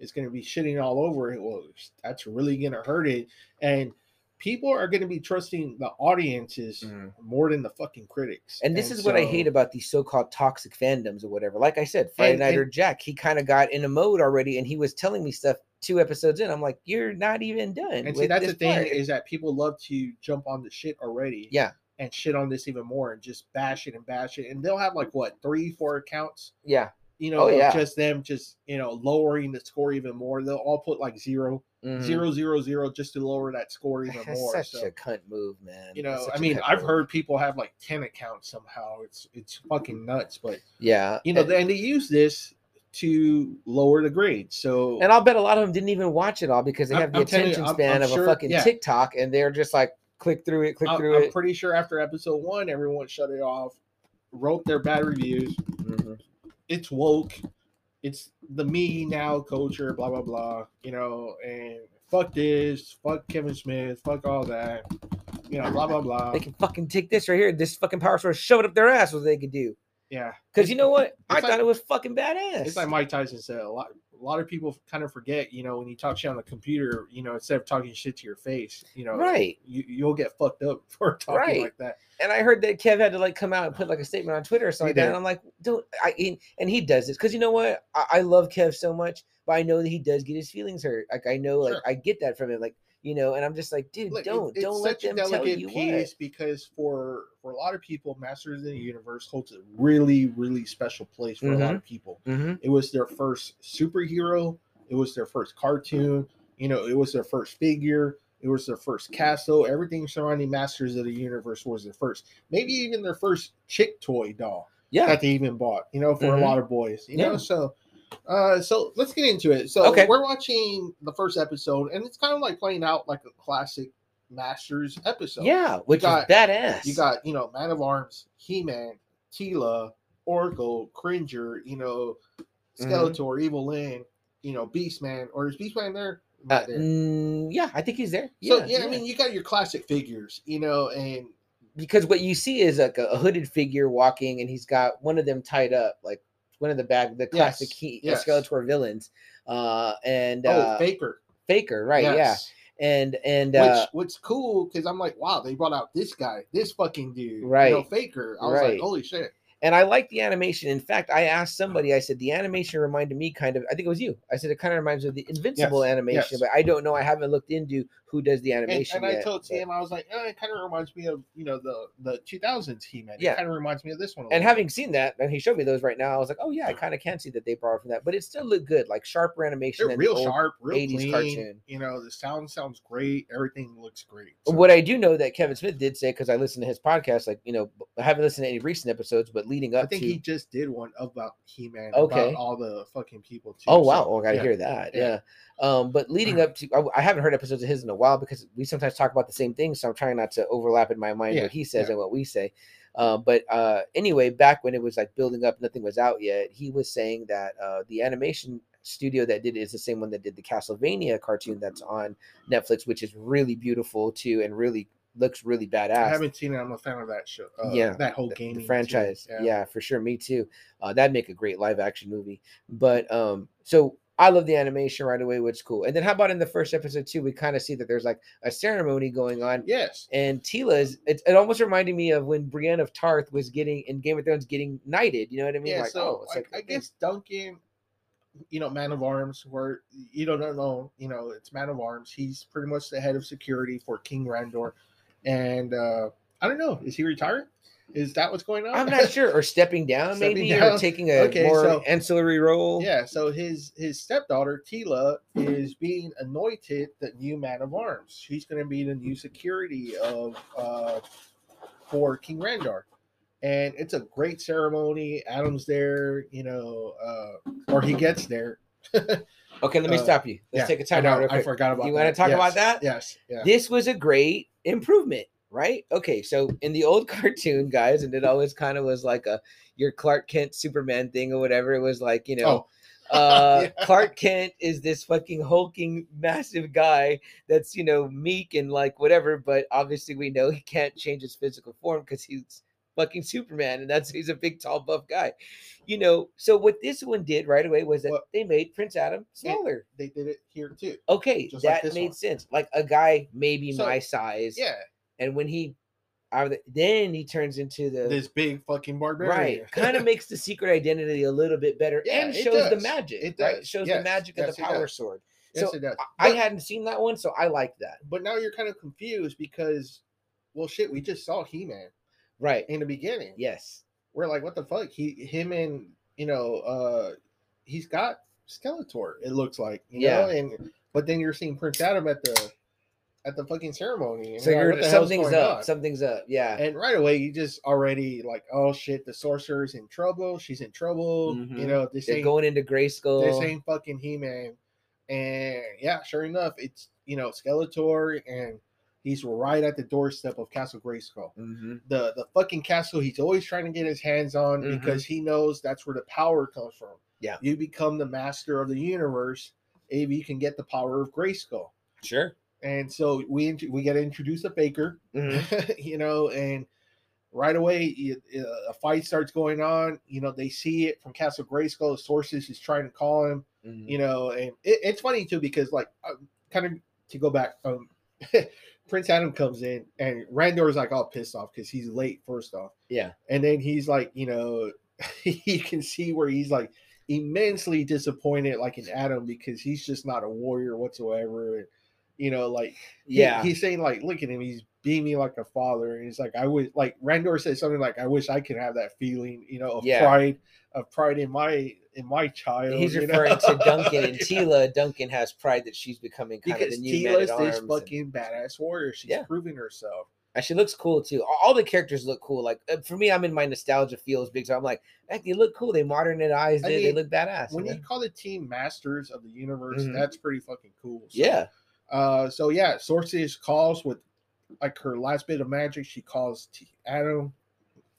B: is to be shitting all over it. Well, that's really to hurt it, and people are going to be trusting the audiences
A: Mhm.
B: more than the fucking critics.
A: And this is what I hate about these so-called toxic fandoms or whatever. Like I said, Friday
B: And-
A: Night or
B: and-
A: Jack, he kind of got in a mode already, and he was telling me stuff two episodes in. I'm like, you're not even done.
B: And see, that's the thing
A: part."
B: is that people love to jump on the shit already.
A: Yeah.
B: And shit on this even more and just bash it and bash it. And they'll have like what, three, four accounts
A: yeah,
B: you know,
A: Oh, yeah.
B: just them just you know lowering the score even more. They'll all put like zero,
A: mhm.
B: zero, zero, zero, just to lower that score even
A: That's
B: more.
A: such
B: So
A: a cunt move, man.
B: you know, I mean, I've
A: move.
B: heard people have like ten accounts somehow. It's it's fucking nuts, but
A: yeah,
B: you know,
A: and,
B: and they use this to lower the grade. So
A: and I'll bet a lot of them didn't even watch it all because they
B: I'm-
A: have the
B: I'm telling you,
A: attention
B: I'm-
A: span
B: I'm
A: of
B: sure-
A: a fucking
B: yeah.
A: TikTok, and they're just like click through it, click
B: I'm,
A: through
B: I'm
A: it.
B: pretty sure after episode one, everyone shut it off, wrote their bad reviews.
A: Mhm.
B: It's woke. It's the me now culture, blah blah blah. You know, and fuck this, fuck Kevin Smith, fuck all that. You know, blah blah blah.
A: They can fucking take this right here, this fucking power source, shove it up their ass, what they could do.
B: Yeah,
A: Because you know what? I
B: it's
A: thought
B: like-
A: it was fucking badass.
B: it's like Mike Tyson said. A lot, a lot of people kind of forget. You know, when you talk shit on the computer, you know, instead of talking shit to your face, you know,
A: right.
B: you you'll get fucked up for talking
A: Right.
B: like that.
A: And I heard that Kev had to like come out and put like a statement on Twitter or something like that. And I'm like, don't I and- and he does this because you know what? I, I love Kev so much, but I know that he does get his feelings hurt. Like I know, like
B: Sure.
A: I get that from him. Like, you know, and I'm just like, dude,
B: Look,
A: don't
B: it's
A: don't let
B: such a
A: them tell
B: delicate
A: you what.
B: piece because for for a lot of people, Masters of the Universe holds a really really special place for a lot of people.
A: Mm-hmm.
B: It was their first superhero. It was their first cartoon. You know, it was their first figure. It was their first castle. Everything surrounding Masters of the Universe was their first. Maybe even their first chick toy doll
A: Yeah.
B: that they even bought. You know, for
A: Mhm.
B: a lot of boys. You know, so Uh, so let's get into it. So
A: Okay.
B: we're watching the first episode, and it's kind of like playing out like a classic Masters episode.
A: yeah, which
B: got-
A: is badass.
B: you got you know Man of Arms, He Man, Teela, Orko, Cringer, you know,
A: Mm-hmm.
B: Skeletor, Evil Lyn, you know, Beastman, or is Beastman there?
A: Uh,
B: there.
A: mm, yeah, I think he's there.
B: So
A: Yeah,
B: yeah, I mean, you got your classic figures, you know, and
A: because what you see is like a, a hooded figure walking, and he's got one of them tied up, like one of the bag, the classic
B: Yes,
A: he,
B: yes.
A: Skeletor villains, uh, and
B: oh,
A: uh,
B: Faker,
A: Faker, right?
B: Yes.
A: Yeah, and and
B: Which
A: uh,
B: what's cool because I'm like, wow, they brought out this guy, this fucking dude, you know,
A: Right.
B: Faker. I was
A: Right.
B: like, holy shit.
A: And I like the animation. In fact, I asked somebody, I said the animation reminded me kind of. I think it was you. I said it kind of reminds me of the Invincible
B: Yes,
A: animation,
B: yes.
A: but I don't know. I haven't looked into who does the animation
B: and I
A: yet,
B: told
A: but-
B: Sam, I was like, eh, it kind of reminds me of you know the the 2000s He-Man.
A: Yeah.
B: It kind of reminds me of this one.
A: and having seen that, and he showed me those right now, I was like, oh yeah, I kind of can see that they borrowed from that, but it still looked good, like sharper animation.
B: Real sharp, real
A: 80s
B: clean.
A: cartoon.
B: You know, the sound sounds great. Everything looks great. So-
A: What I do know that Kevin Smith did say, because I listened to his podcast, like you know, I haven't listened to any recent episodes, but leading up
B: I think
A: to,
B: he just did one about He-Man.
A: Okay.
B: About all the fucking people too.
A: oh
B: so,
A: wow, oh, I gotta
B: yeah.
A: hear that, yeah.
B: yeah.
A: Um, but leading up to, I, I haven't heard episodes of his in a while because we sometimes talk about the same things, so I'm trying not to overlap in my mind
B: Yeah,
A: what he says and what we say. Uh, but uh, anyway, back when it was like building up, nothing was out yet. He was saying that uh, the animation studio that did it is the same one that did the Castlevania cartoon that's on Netflix, which is really beautiful too, and really looks really badass.
B: I haven't seen it. I'm a fan of that show. Uh,
A: Yeah,
B: that whole game.
A: franchise. Yeah. for sure. Me too. Uh, that'd make a great live action movie. But um, so I love the animation right away, which is cool. And then how about in the first episode too? We kind of see that there's like a ceremony going on.
B: Yes.
A: And Teela is it, it almost reminded me of when Brienne of Tarth was getting in Game of Thrones getting knighted. You know what I mean?
B: Yeah.
A: like,
B: so
A: oh, it's
B: I,
A: like
B: I guess Duncan, you know, Man of Arms, where you don't know, you know, it's Man of Arms. He's pretty much the head of security for King Randor, and uh I don't know, is he retired? Is that what's going on?
A: I'm not sure. Or stepping down,
B: Stepping
A: maybe, or
B: down.
A: taking a
B: Okay,
A: more
B: so-
A: ancillary role.
B: Yeah, so his his stepdaughter Teela is being anointed the new man of arms. She's going to be the new security of uh for King Randor. And it's a great ceremony. Adam's there, you know, uh or he gets there.
A: Okay, let me
B: Uh,
A: stop you. Let's
B: yeah,
A: take a time out.
B: I forgot about
A: You
B: that.
A: wanna talk about that?
B: Yes. Yeah.
A: this was a great improvement, right? Okay, so in the old cartoon, guys, and it always kind of was like a your Clark Kent Superman thing or whatever. It was like, you know,
B: Oh.
A: uh
B: Yeah.
A: Clark Kent is this fucking hulking massive guy that's, you know, meek and like whatever, but obviously we know he can't change his physical form because he's fucking Superman and that's he's a big tall buff guy. You know, so what this one did right away was that
B: Well-
A: they made Prince Adam smaller.
B: They did it here too.
A: Okay,
B: like
A: that
B: this
A: made
B: one.
A: sense. Like a guy maybe
B: So,
A: my size.
B: Yeah.
A: And when he the, then he turns into the
B: This big fucking barbarian.
A: right, kind of makes the secret identity a little bit better
B: Yeah,
A: and shows the magic.
B: It
A: right?
B: does.
A: Shows the magic
B: yes,
A: of the power
B: does.
A: sword.
B: yes,
A: so
B: it does.
A: I, I hadn't seen that one, so I like that.
B: but now you're kind of confused because well shit, we just saw He-Man
A: Right.
B: in the beginning.
A: Yes.
B: we're like, what the fuck? He, him, and you know, uh, he's got Skeletor. It looks like, you
A: Yeah.
B: know, and but then you're seeing Prince Adam at the at the fucking ceremony. And
A: So
B: you're like,
A: you're
B: what the hell's
A: something's up.
B: on?
A: Something's up. Yeah.
B: And right away, you just already like, oh shit, the sorcerer's in trouble. She's in trouble. You
A: Mhm.
B: know, this
A: They're
B: ain't
A: going into Grayskull.
B: this ain't fucking He Man. And yeah, sure enough, it's you know Skeletor, and he's right at the doorstep of Castle Grayskull
A: Mhm.
B: the the fucking castle he's always trying to get his hands on
A: Mhm.
B: because he knows that's where the power comes from.
A: Yeah.
B: You become the master of the universe if you can get the power of Grayskull.
A: Sure.
B: And so we we got to introduce a Baker,
A: Mhm.
B: you know, and right away a fight starts going on. You know, they see it from Castle Grayskull. The sources is trying to call him,
A: Mhm.
B: you know, and it, it's funny too because like uh, kind of to go back, um, Prince Adam comes in and Randor's like all pissed off because he's late first off,
A: Yeah.
B: and then he's like, you know, you can see where he's like immensely disappointed, like in Adam because he's just not a warrior whatsoever, and you know, like he-
A: Yeah.
B: he's saying like, look at him, he's beaming like a father, and he's like, I would like Randor said something like, I wish I could have that feeling, you know, of
A: Yeah.
B: pride, of pride in my in my child.
A: He's referring
B: know?
A: to Duncan and. Teela. Duncan has pride that she's becoming kind
B: because
A: of the new man Teela's
B: this
A: arms. and-
B: fucking badass warrior. She's
A: Yeah.
B: proving herself.
A: And she looks cool too. All- the characters look cool. Like uh, for me, I'm in my nostalgia feels big. So I'm like, heck, they look cool. They modernized
B: I
A: it. they look badass.
B: when you call the team masters of the universe,
A: Mhm.
B: that's pretty fucking cool. So,
A: yeah.
B: Uh, so yeah, Sorceress calls with like her last bit of magic. She calls T- Adam.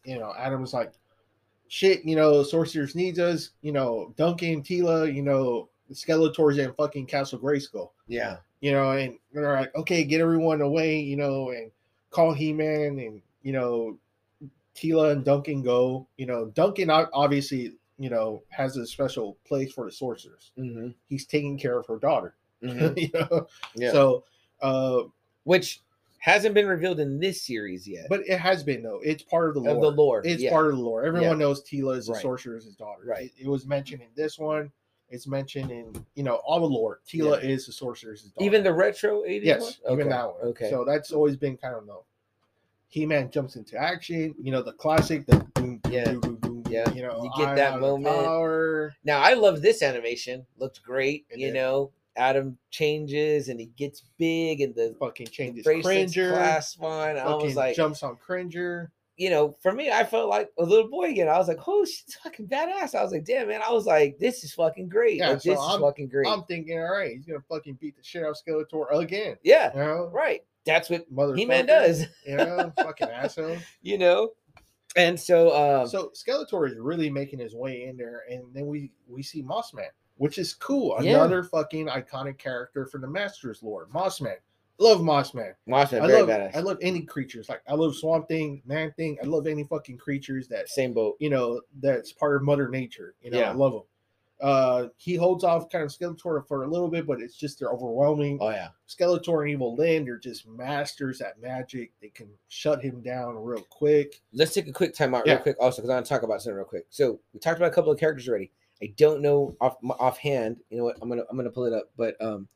B: You know, Adam's like, shit. You know, Sorcerer's needs us. You know, Duncan, Teela. You know, Skeletors and fucking Castle Grayskull.
A: Yeah.
B: You know, and they're like, okay, get everyone away. You know, and call He Man, and you know, Teela and Duncan go. You know, Duncan obviously. You know, has a special place for the sorcerers.
A: hmm
B: He's taking care of her daughter.
A: hmm
B: you know,
A: Yeah.
B: so uh
A: Which hasn't been revealed in this series yet.
B: but it has been though it's part of the lore
A: of the lore.
B: it's
A: yeah.
B: part of the lore everyone
A: Yeah.
B: knows Teela is the
A: Right.
B: sorcerer's daughter
A: Right.
B: it, it was mentioned in this one it's mentioned in you know all the lore Teela is the sorcerer's daughter
A: even the retro 80s
B: yes
A: one?
B: even
A: Okay,
B: that one
A: Okay.
B: so that's always been kind of known he-man jumps into action you know the classic the boom boom
A: Yeah.
B: boom boom boom
A: Yeah.
B: you know
A: You get
B: I
A: that moment. Now I love this animation. Looked great.
B: It
A: you
B: did.
A: know, Adam changes and he gets big and the
B: fucking changes
A: bracelets
B: cringer
A: clasp on. I was like,
B: jumps on cringer
A: you know, for me, I felt like a little boy again. I was like, oh, she's fucking badass. I was like, damn, man. I was like, this is fucking great.
B: Yeah,
A: like,
B: so
A: this is
B: I'm-
A: fucking great.
B: i'm thinking all right he's gonna fucking beat the shit out of skeletor again
A: yeah,
B: you know
A: right. That's what
B: mother
A: He Man does,
B: you know, fucking asshole.
A: you know. And so, um,
B: So Skeletor is really making his way in there, and then we we see Mossman, which is cool.
A: Yeah.
B: Another fucking iconic character from the Masters lore. Mossman, love Mossman.
A: Mothman,
B: I
A: very
B: love
A: badass.
B: I love any creatures. Like I love Swamp Thing, Man Thing. I love any fucking creatures that
A: Same boat.
B: you know that's part of Mother Nature. You know, I love them. Uh, he holds off kind of Skeletor for a little bit, but it's just they're overwhelming.
A: Oh yeah.
B: Skeletor and Evil Lyn, they're just masters at magic. They can shut him down real quick.
A: Let's take a quick time out
B: Yeah.
A: real quick also because I want to talk about something real quick. So we talked about a couple of characters already. I don't know off offhand. You know what? I'm gonna I'm gonna pull it up. But um,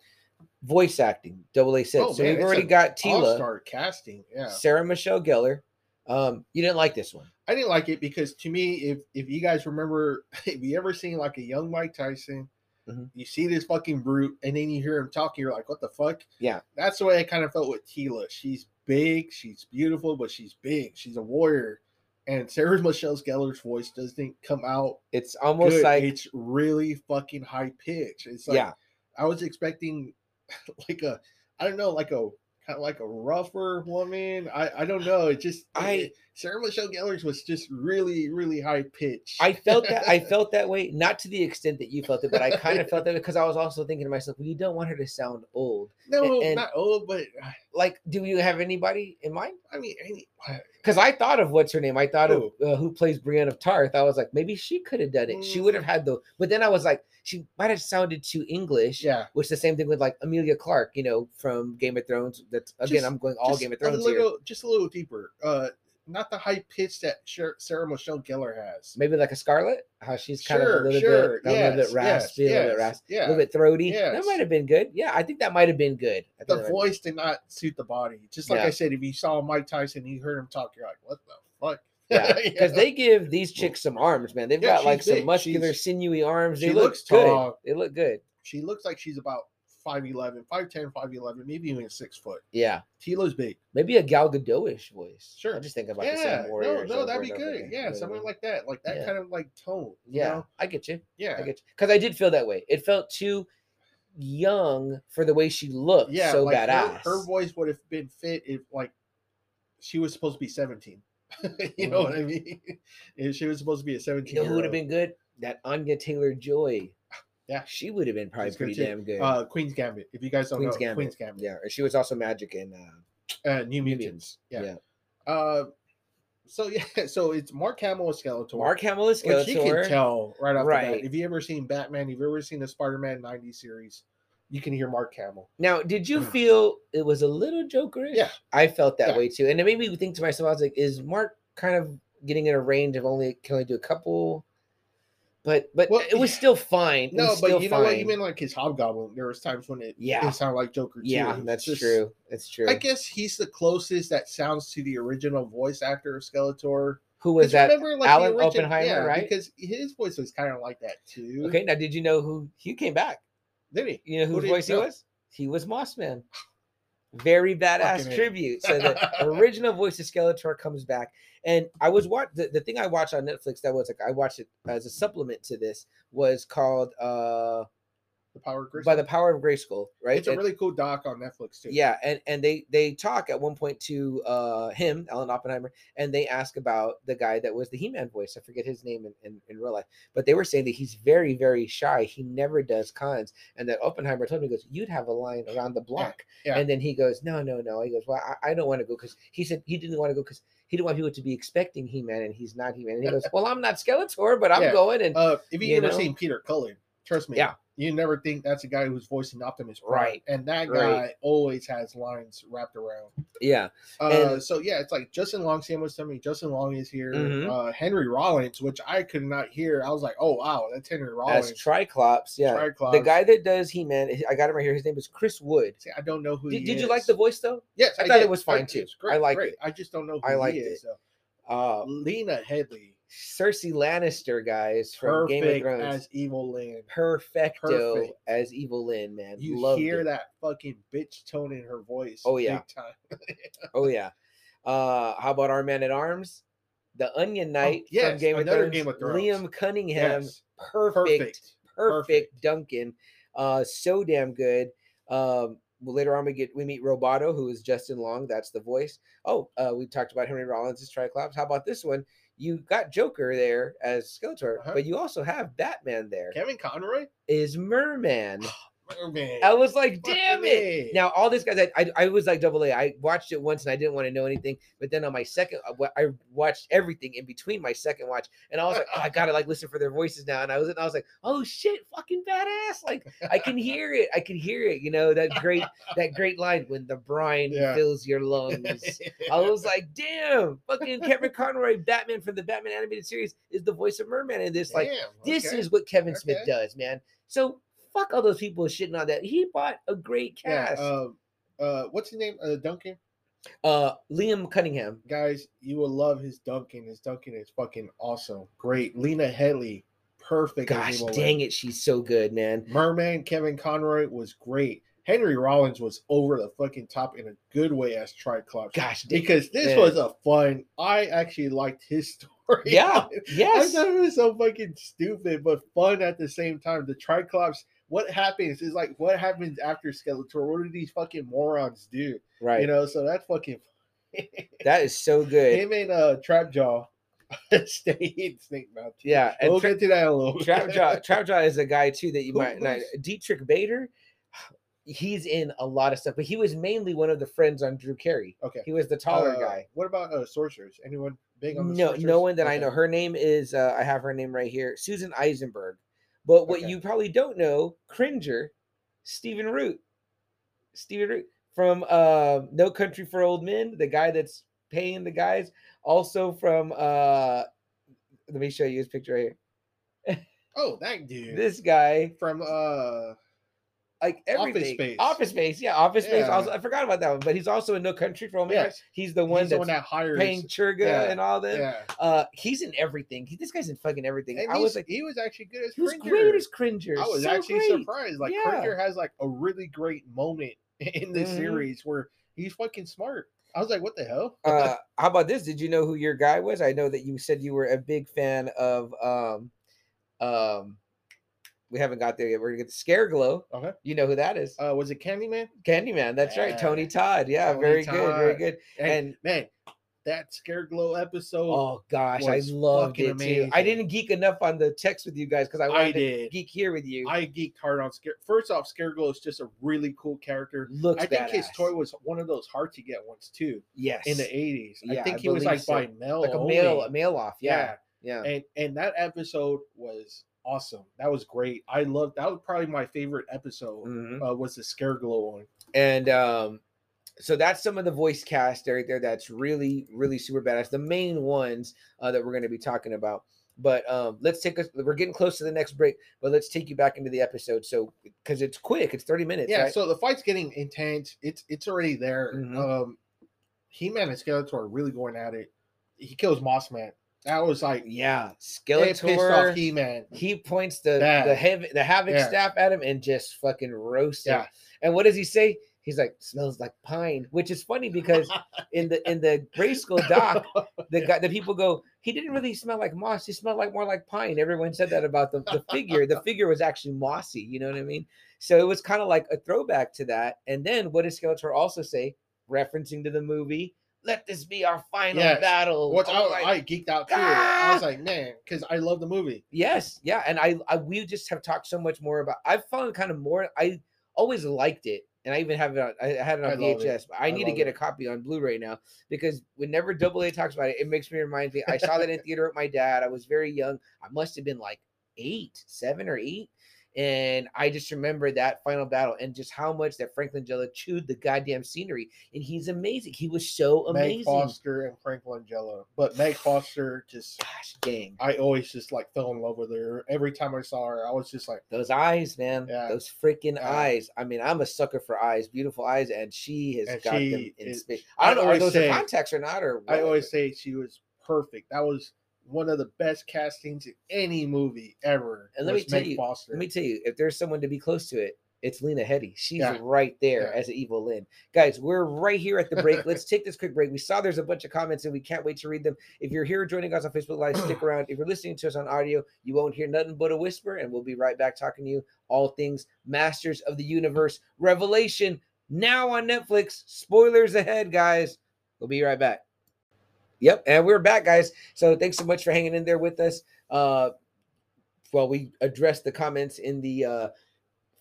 A: voice acting, double A said.
B: Oh,
A: so
B: man,
A: we've already got Teela,
B: star casting. Yeah.
A: Sarah Michelle Gellar. Um, you didn't like this one.
B: I didn't like it because to me, if if you guys remember, if you ever seen like a young Mike Tyson,
A: Mhm.
B: you see this fucking brute, and then you hear him talking, you're like, what the fuck?
A: Yeah.
B: That's the way I kind of felt with Teela. She's big, she's beautiful, but she's big. She's a warrior. And Sarah Michelle Gellar's voice doesn't come out
A: It's almost
B: good.
A: like
B: it's really fucking high pitch. It's like
A: yeah,
B: I was expecting like a I don't know, like a kind of like a rougher woman. I I don't know. It just
A: I-
B: Sarah Michelle Gellar's was just really really high pitch.
A: I felt that I felt that way, not to the extent that you felt it, but I kind of felt that because I was also thinking to myself, well, you don't want her to sound old.
B: no
A: and-
B: not old, but uh,
A: Like, do you have anybody in mind?
B: I mean,
A: Because I thought of what's her name. I thought
B: Who?
A: of uh, who plays Brienne of Tarth. I was like, maybe she could have done it. She would have
B: Mm.
A: had the. But then I was like, she might have sounded too English.
B: yeah.
A: Which the same thing with like Emilia Clarke, you know, from Game of Thrones. That's again,
B: Just-
A: I'm going all Game of Thrones here.
B: just a little deeper. Uh, not the high pitch that Sarah Michelle Gellar has.
A: Maybe like a Scarlett, how she's kind of a little
B: sure,
A: bit, a little bit raspy,
B: yes,
A: a little bit
B: yes,
A: raspy, a little bit throaty. That might have been good. Yeah, I think that might have been good. I
B: the voice did not suit the body. Just like
A: Yeah.
B: I said, if you saw Mike Tyson, you heard him talk, you're like, what the fuck?
A: Yeah, because they give these chicks some arms, man. They've
B: Yeah,
A: got like some
B: big.
A: muscular,
B: She's-
A: sinewy arms. They
B: she
A: look
B: looks
A: good.
B: tall.
A: They look good.
B: she looks like she's about 5'11, 5'10, 5'11, maybe even six foot.
A: Yeah,
B: Tilo's big.
A: maybe a Gal Gadot-ish voice.
B: Sure.
A: I just think about the
B: Yeah,
A: same
B: no,
A: warriors.
B: no,
A: over
B: that'd be good.
A: again.
B: Yeah, something like that, like that
A: Yeah.
B: kind of like tone. you
A: Yeah,
B: know?
A: I get you.
B: yeah,
A: I get you. Because I did feel that way. It felt too young for the way she looked.
B: yeah.
A: so
B: like
A: badass.
B: Her, her voice would have been fit if like she was supposed to be 17. you know mm-hmm. what I mean? If she was supposed to be a 17.
A: you know who would have been good? That Anya Taylor Joy.
B: Yeah.
A: she would have been probably
B: She's good
A: pretty
B: too.
A: damn good.
B: Uh, Queen's Gambit. If you guys don't
A: Queen's
B: know,
A: Gambit.
B: Queen's Gambit.
A: Yeah, and she was also Magik in uh,
B: Uh, New Mutants.
A: Mutants.
B: Yeah. Uh, so yeah, so it's Mark Hamill and Skeletor.
A: Mark Hamill is
B: which you can tell right off the bat. If you ever seen Batman, if you ever seen the Spider-Man '90s series, you can hear Mark Hamill.
A: Now, did you feel it was a little Jokerish?
B: Yeah.
A: I felt that
B: Yeah.
A: way too, and it made me think to myself, I was like, "Is Mark kind of getting in a range of only can only do a couple?" But but
B: Well,
A: it was still fine. It
B: No, but you know what?
A: fine.
B: Even like his Hobgoblin, there was times when it
A: Yeah.
B: it sounded like Joker. Too.
A: yeah, that's
B: just-
A: true. That's true.
B: I guess he's the closest that sounds to the original voice actor of Skeletor.
A: Who was that?
B: remember, like,
A: Alan
B: origin-
A: Oppenheimer,
B: yeah,
A: right?
B: Because his voice was kind of like that too.
A: Okay, now did you know who he came back?
B: Did he?
A: You know
B: Who
A: whose voice he was? He was Mossman. Very badass
B: Fucking
A: tribute. So the original voice of Skeletor comes back, and I was watch the, the thing I watched on Netflix that was like I watched it as a supplement to this was called uh
B: The Power of Grace.
A: by the Power of Grayskull, right?
B: It's a
A: And-
B: really cool doc on Netflix too.
A: yeah, and and they they talk at one point to uh him, Alan Oppenheimer, and they ask about the guy that was the He-Man voice. I forget his name in, in, in real life, but they were saying that he's very very shy. He never does cons, and that Oppenheimer told me, he goes, "You'd have a line around the block,"
B: yeah.
A: and then he goes, "No, no, no." He goes, "Well, I, I don't want to go because he said he didn't want to go because." He didn't want people to be expecting He-Man, and he's not He-Man. And he goes, "Well, I'm not Skeletor, but I'm
B: Yeah.
A: going." And
B: Uh, if you,
A: You
B: ever
A: know?
B: seen Peter Cullen, trust me,
A: Yeah.
B: You never think that's a guy who's voicing Optimus Prime.
A: Right,
B: And that
A: right.
B: guy always has lines wrapped around.
A: yeah,
B: Uh, so yeah, it's like Justin Long. Sam was telling me Justin Long is here.
A: Mhm.
B: Uh, Henry Rollins, which I could not hear. I was like, oh wow, that's Henry Rollins.
A: as Triclops, yeah,
B: Triclops.
A: the guy that does He-Man, I got him right here. His name is Chris Wood.
B: See, I don't know who.
A: Did,
B: he
A: did you like the voice though?
B: Yes,
A: I thought it was fine, too.
B: it's
A: I liked
B: great.
A: it.
B: I just don't know who
A: I liked
B: he
A: it.
B: is. So.
A: Uh,
B: Lena Headley,
A: Cersei Lannister, guys from Game of Thrones.
B: as Evil Lynn.
A: Perfecto
B: Perfect.
A: as Evil Lynn, man.
B: You
A: Loved
B: hear
A: it.
B: that fucking bitch tone in her voice.
A: Oh, yeah.
B: big time.
A: Oh yeah. Uh, how about our man at arms, the Onion Knight from
B: Oh, yes,
A: Game of, Thrones,
B: Game of Thrones.
A: Liam Cunningham,
B: Yes,
A: perfect, perfect,
B: perfect.
A: Duncan. Uh, so damn good. Um, later on we get we meet Roboto, who is Justin Long. That's the voice. Oh, uh, we talked about Henry Rollins Triclops. How about this one? You got Joker there as Skeletor,
B: Uh-huh.
A: but you also have Batman there.
B: Kevin Conroy.
A: Is Merman. I was like, damn it. Now, all this guys, I, I, I was like double A. I watched it once and I didn't want to know anything. But then on my second, uh, I watched everything in between my second watch, and I was like, oh, I gotta like listen for their voices now. And I was, and I was like, oh shit, fucking badass! Like I can hear it. I can hear it. You know that great, that great line when the brine
B: Yeah.
A: fills your lungs. I was like, damn, fucking Kevin Conroy, Batman from the Batman animated series, is the voice of Merman in this. Like,
B: Damn,
A: this is what Kevin Smith does, man. So fuck all those people shitting on that. He bought a great
B: yeah.
A: cast.
B: Uh, uh, what's his name? Uh, Duncan.
A: Uh, Liam Cunningham.
B: Guys, you will love his Duncan. His Duncan is fucking awesome. Great. Lena Headley, perfect.
A: Gosh dang it, she's so good, man.
B: Merman Kevin Conroy was great. Henry Rollins was over the fucking top in a good way as Triclops.
A: Gosh, dang-
B: because this
A: man.
B: was a fun. I actually liked his story.
A: yeah,
B: I
A: yes,
B: thought it was so fucking stupid, but fun at the same time. The Triclops, what happens is like, what happens after Skeletor? What do these fucking morons do?
A: right.
B: You know, so that's fucking.
A: that is so good.
B: Him and uh, Trapjaw stay in Snake Mountain.
A: Yeah, and
B: we'll
A: Tra-
B: get to that a little bit.
A: Trapjaw, Trapjaw is a guy too that you
B: Who-
A: might not. Diedrich Bader, he's in a lot of stuff, but he was mainly one of the friends on Drew Carey.
B: Okay.
A: He was the taller
B: Uh,
A: guy.
B: What about uh, sorcerers? Anyone big on the
A: No,
B: sorcerers?
A: no one that I know. Her name is uh, I have her name right here, Susan Eisenberg. But what
B: Okay.
A: you probably don't know, Cringer, Stephen Root, Stephen Root from uh, No Country for Old Men, the guy that's paying the guys. Also from uh, let me show you his picture right here.
B: Oh, that dude.
A: This guy,
B: from uh
A: like
B: Office
A: everything,
B: Space.
A: Office Space, yeah, Office Space.
B: Yeah.
A: Also, I forgot about that one, but he's also in No Country for Old Men.
B: Yes.
A: He's the one
B: he's the one that hires
A: paying Chigurh
B: yeah,
A: and all that.
B: Yeah.
A: Uh, he's in everything. He, this guy's in fucking everything.
B: And
A: I was like,
B: he was actually good as
A: he was
B: Cringer.
A: great as Cringer.
B: I was
A: so
B: actually
A: great.
B: surprised. Like
A: Yeah.
B: Cringer has like a really great moment in this
A: Mhm.
B: series where he's fucking smart. I was like, what the hell?
A: Uh, how about this? Did you know who your guy was? I know that you said you were a big fan of um, um, we haven't got there yet. We're gonna get the Scareglow.
B: Okay.
A: You know who that is?
B: Uh, was it Candyman?
A: Candyman. That's right. Tony Todd. Yeah,
B: Tony
A: very good. Very good.
B: And,
A: And-
B: man, that Scare Glow episode,
A: Oh gosh, I loved it too. I didn't geek enough on the text with you guys because I
B: I
A: wanted to geek here with you.
B: I geeked hard on Scare. First off, Scare Glow is just a really cool character.
A: Looks
B: I think his toy was one of those hard to get ones too
A: yes
B: in the 80s.
A: Yeah,
B: I think
A: I
B: he was like
A: so.
B: by mail.
A: like a
B: only.
A: mail a mail off. Yeah,
B: yeah.
A: yeah.
B: and and that episode was awesome. That was great. I love that was probably my favorite episode.
A: Mhm.
B: Uh, was the scare glow one.
A: and um so that's some of the voice cast right there that's really really super badass the main ones uh, that we're going to be talking about but um let's take us we're getting close to the next break but let's take you back into the episode so because it's quick it's 30 minutes
B: Yeah,
A: right?
B: so the fight's getting intense. It's it's already there.
A: Mhm.
B: Um, He Man and Skeletor are really going at it. He kills Moss Man. That was like
A: yeah skeletor
B: He Man.
A: he points the
B: Bad.
A: the heavy the havoc
B: Yeah.
A: staff at him and just fucking roasts him
B: Yeah.
A: and what does he say He's like, smells like pine, which is funny because in the in the Grayskull doc, the guy the people go, he didn't really smell like moss. He smelled like more like pine. Everyone said that about the, the figure. The figure was actually mossy. You know what I mean? So it was kind of like a throwback to that. And then what does Skeletor also say, referencing to the movie? Let this be our final
B: Yes.
A: battle.
B: What
A: I'm
B: I, I geeked out too. I was
A: "Ah!"
B: like, man, because I love the movie.
A: Yes, yeah, and I, I we just have talked so much more about. I've found kind of more. I always liked it, and I even have it. On, I had it on
B: I.
A: VHS, but I,
B: I
A: need to get a copy on Blu-ray now because whenever Double A talks about it, it makes me remind me. I saw that in theater with my dad. I was very young. I must have been like eight, seven or eight. And I just remember that final battle and just how much that Frank Langella chewed the goddamn scenery. And he's amazing. He was so amazing. Meg.
B: Foster and Frank Langella. But Meg Foster just
A: Gosh dang.
B: I always just like fell in love with her. Every time I saw her, I was just like,
A: Those eyes, man.
B: Yeah.
A: Those freaking
B: Yeah.
A: eyes. I mean, I'm a sucker for eyes, beautiful eyes, and she has
B: And
A: got them in
B: is-
A: space.
B: I
A: I don't know, are those
B: say-
A: contacts or not? Or
B: I always say she was perfect. That was one of the best castings in any movie ever.
A: And let me tell
B: Meg
A: you-
B: Foster.
A: Let me tell you, if there's someone to be close to it, it's Lena Headey. She's
B: Yeah.
A: right there
B: Yeah.
A: as an evil Lynn. Guys, we're right here at the break. Let's take this quick break. We saw there's a bunch of comments and we can't wait to read them. If you're here joining us on Facebook Live, stick around. If you're listening to us on audio, you won't hear nothing but a whisper, and we'll be right back talking to you all things Masters of the Universe Revelation now on Netflix. Spoilers ahead, guys. We'll be right back. Yep, and we're back, guys. So thanks so much for hanging in there with us. Uh, well, we addressed the comments in the uh,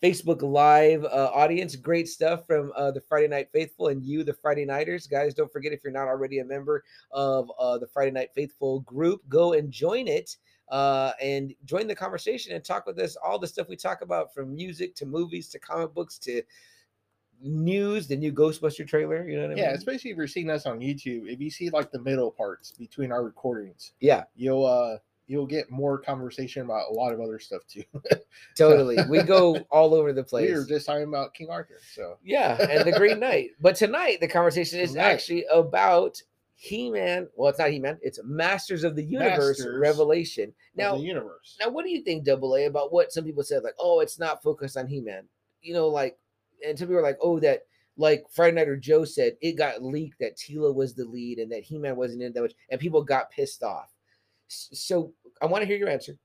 A: Facebook Live uh, audience. Great stuff from uh, the Friday Night Faithful and you, the Friday Nighters. Guys, don't forget if you're not already a member of uh, the Friday Night Faithful group, go and join it uh, and join the conversation and talk with us. All the stuff we talk about from music to movies to comic books to news, the new Ghostbuster trailer. You know what I
B: yeah,
A: mean?
B: especially if you're seeing us on YouTube. If you see like the middle parts between our recordings,
A: Yeah,
B: you'll uh you'll get more conversation about a lot of other stuff too.
A: totally. we go all over the place.
B: we were just talking about King Arthur, so
A: Yeah, and the Green Knight. But tonight the conversation is
B: Tonight.
A: actually about He-Man. Well, it's not He-Man. It's Masters of the Universe
B: Masters
A: Revelation.
B: now
A: Now,
B: the universe.
A: now, what do you think, Double A, about what some people said? Like, oh, it's not focused on He-Man. You know, like, and some people are like, oh, that like Friday Night or Joe said, it got leaked that Teela was the lead and that He-Man wasn't in that much, and people got pissed off. So I want to hear your answer,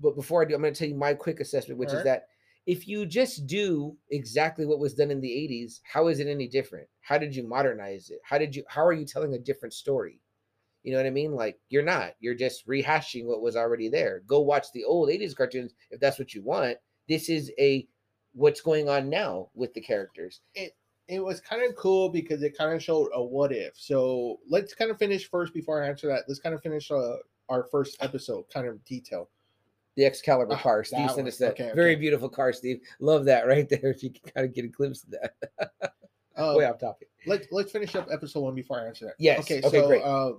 A: but before I do, I'm going to tell you my quick assessment, which is that if you just do exactly what was done in the 80s, how is it any different? How did you modernize it? How did you how are you telling a different story? You know what I mean? Like you're not. You're just rehashing what was already there. Go watch the old 80s cartoons if that's what you want. This is a what's going on now with the characters.
B: it it was kind of cool because it kind of showed a what if. So let's kind of finish first before I answer that. Let's kind of finish uh, our first episode, kind of detail.
A: The Excalibur
B: Ah,
A: car. Steve sent us that
B: Okay,
A: very
B: okay.
A: beautiful car, Steve. Love that right there. If you can kind of get a glimpse of that.
B: Uh,
A: Way off topic.
B: let's let's finish up episode one before I answer that.
A: Yes,
B: Okay.
A: okay,
B: so
A: great.
B: Uh,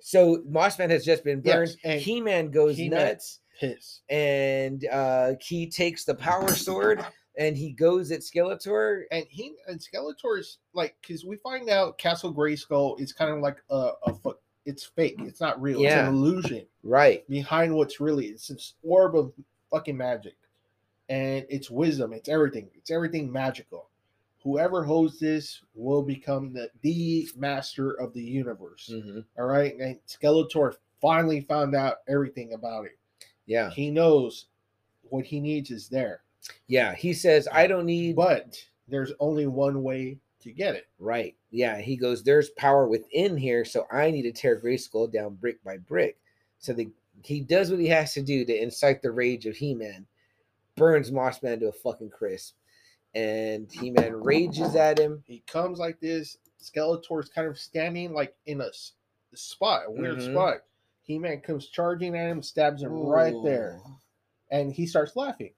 A: So Mossman has just been burned.
B: Yes,
A: He-Man goes
B: He-Man-
A: nuts.
B: Piss.
A: and uh he takes the power sword and he goes at Skeletor.
B: And he and Skeletor's like because we find out Castle Grayskull is kind of like a, a fu- it's fake. It's not real. It's an illusion
A: Right.
B: behind what's really. It's this orb of fucking magic, and it's wisdom. It's everything. It's everything magical. Whoever holds this will become the the master of the universe.
A: Mhm.
B: All right, and Skeletor finally found out everything about it.
A: Yeah.
B: He knows what he needs is there,
A: Yeah. He says, I don't need
B: but there's only one way to get it.
A: Right. Yeah. He goes, There's power within here, so I need to tear Grayskull down brick by brick. So the he does what he has to do to incite the rage of He-Man, burns Mossman to a fucking crisp. And He-Man rages at him.
B: He comes like this. Skeletor's kind of standing like in a spot, a weird
A: Mhm.
B: spot. He Man comes charging at him, stabs him right there, and he starts laughing.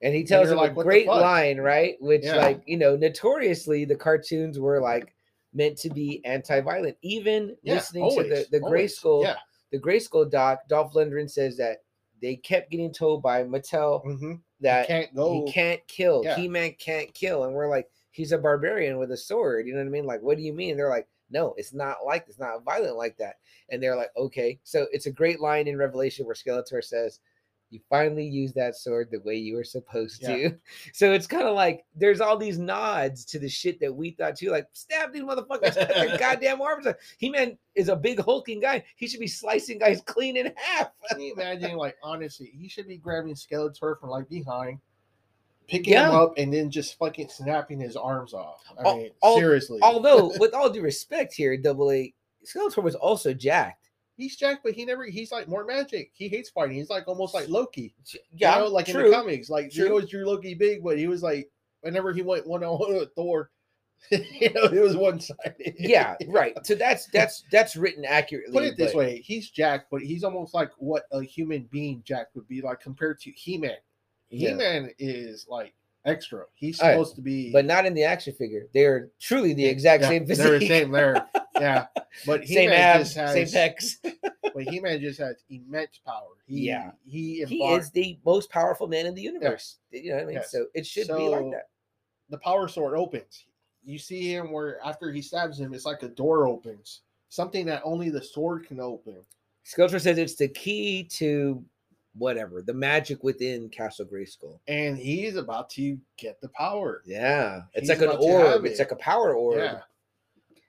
A: And he tells
B: you're
A: him
B: like,
A: a great line, right? Which,
B: Yeah.
A: like, you know, notoriously the cartoons were like meant to be anti-violent. Even
B: Yeah,
A: listening to the
B: always,
A: the
B: always.
A: Grayskull,
B: Yeah.
A: the Grayskull doc, Dolph Lundgren says that they kept getting told by Mattel
B: hmm
A: that
B: can't go.
A: he can't kill.
B: Yeah.
A: He-Man can't kill, and we're like, he's a barbarian with a sword. You know what I mean? Like, what do you mean? They're like, no, it's not like it's not violent like that. And they're like, okay. So it's a great line in Revelation where Skeletor says, You finally used that sword the way you were supposed
B: Yeah.
A: to. So it's kind of like there's all these nods to the shit that we thought too. Like, stab these motherfuckers, their goddamn arms. He man is a big hulking guy. He should be slicing guys clean in half.
B: Can you imagine, like, honestly, he should be grabbing Skeletor from like behind, picking him up, and then just fucking snapping his arms off. I mean,
A: al-
B: seriously.
A: Although, with all due respect here, Double A, Skeletor was also jacked.
B: he's Jack, but he never, he's like more magic. He hates fighting. He's like almost like Loki.
A: Yeah,
B: you know, like in the comics. Like, he
A: True.
B: always drew Loki big, but he was like, whenever he went one on one with Thor, you know, it was one sided.
A: yeah, right. So that's that's that's written accurately.
B: Put it this
A: but-
B: way, he's Jack, but he's almost like what a human being Jack would be like compared to He Man.
A: Yeah.
B: He Man is like extra. He's
A: All right,
B: supposed to be,
A: but not in the action figure. They're truly the exact
B: Yeah,
A: same
B: They're the same there. Yeah, but He
A: same
B: Man
A: abs,
B: just has,
A: same pecs.
B: but He Man just has immense power. He,
A: Yeah.
B: he,
A: He is the most powerful man in the universe. You know what I mean?
B: Yes.
A: So it should be like that.
B: the power sword opens. You see him where after he stabs him, it's like a door opens. Something that only the sword can open.
A: Skeletor says it's the key to whatever the magic within Castle Grayskull.
B: And he's about to get the power.
A: Yeah, it's
B: He's
A: like an
B: about to have
A: orb. It's like a power orb.
B: Yeah.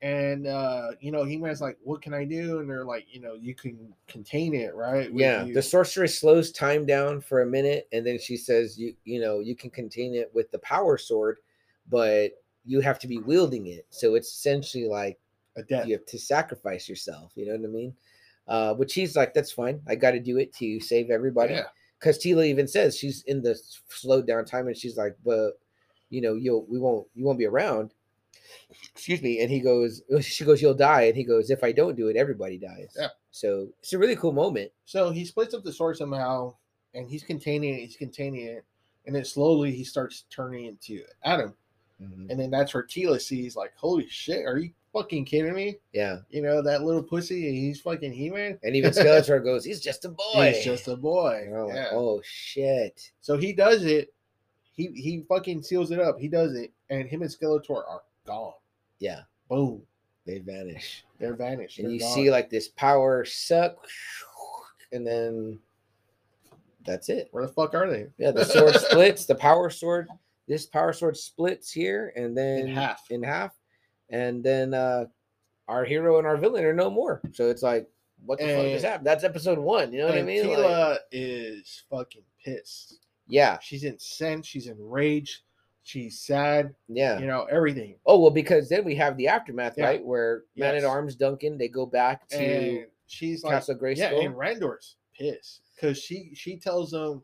B: And uh, you know, He-Man's like, what can I do? And they're like, you know, you can contain it, right? with
A: Yeah,
B: you."
A: the sorceress slows time down for a minute, and then she says, "You, you know, you can contain it with the power sword, but you have to be wielding it. So it's essentially like
B: a death.
A: you have to sacrifice yourself. You know what I mean? Uh, which he's like, that's fine. I got to do it to save everybody.
B: Yeah.
A: Because Teela even says she's in the slowed down time, and she's like, but you know, you'll we won't you won't be around. Excuse me. And he goes, she goes, you'll die. And he goes, if I don't do it, everybody dies.
B: Yeah.
A: So it's a really cool moment.
B: So he splits up the sword somehow, and he's containing it. He's containing it, and then slowly he starts turning into Adam.
A: Mhm.
B: And then that's where Teela sees, like, holy shit, are you fucking kidding me?
A: Yeah.
B: You know that little pussy, he's fucking He-Man.
A: And even Skeletor goes, he's just a boy.
B: He's just a boy.
A: And
B: Yeah.
A: oh shit.
B: So he does it. He he fucking seals it up. He does it, and him and Skeletor are gone.
A: Yeah.
B: Boom,
A: They vanish.
B: they're vanished.
A: And
B: They're
A: you
B: gone.
A: see like this power suck, and then that's it.
B: where the fuck are they?
A: Yeah, the sword splits. The power sword, this power sword splits here, and then in
B: half.
A: in half, and then uh our hero and our villain are no more. So it's like, what the fuck just
B: And-
A: happened? That's episode one. You know what I
B: and
A: mean? Like,
B: is fucking pissed.
A: yeah,
B: She's incensed. She's enraged. She's sad.
A: yeah.
B: You know everything.
A: Oh well, because then we have the aftermath,
B: Yeah.
A: right? Where Man at Arms Duncan they go back to
B: And she's like,
A: Castle Grayskull.
B: yeah, and Randor's pissed because she she tells them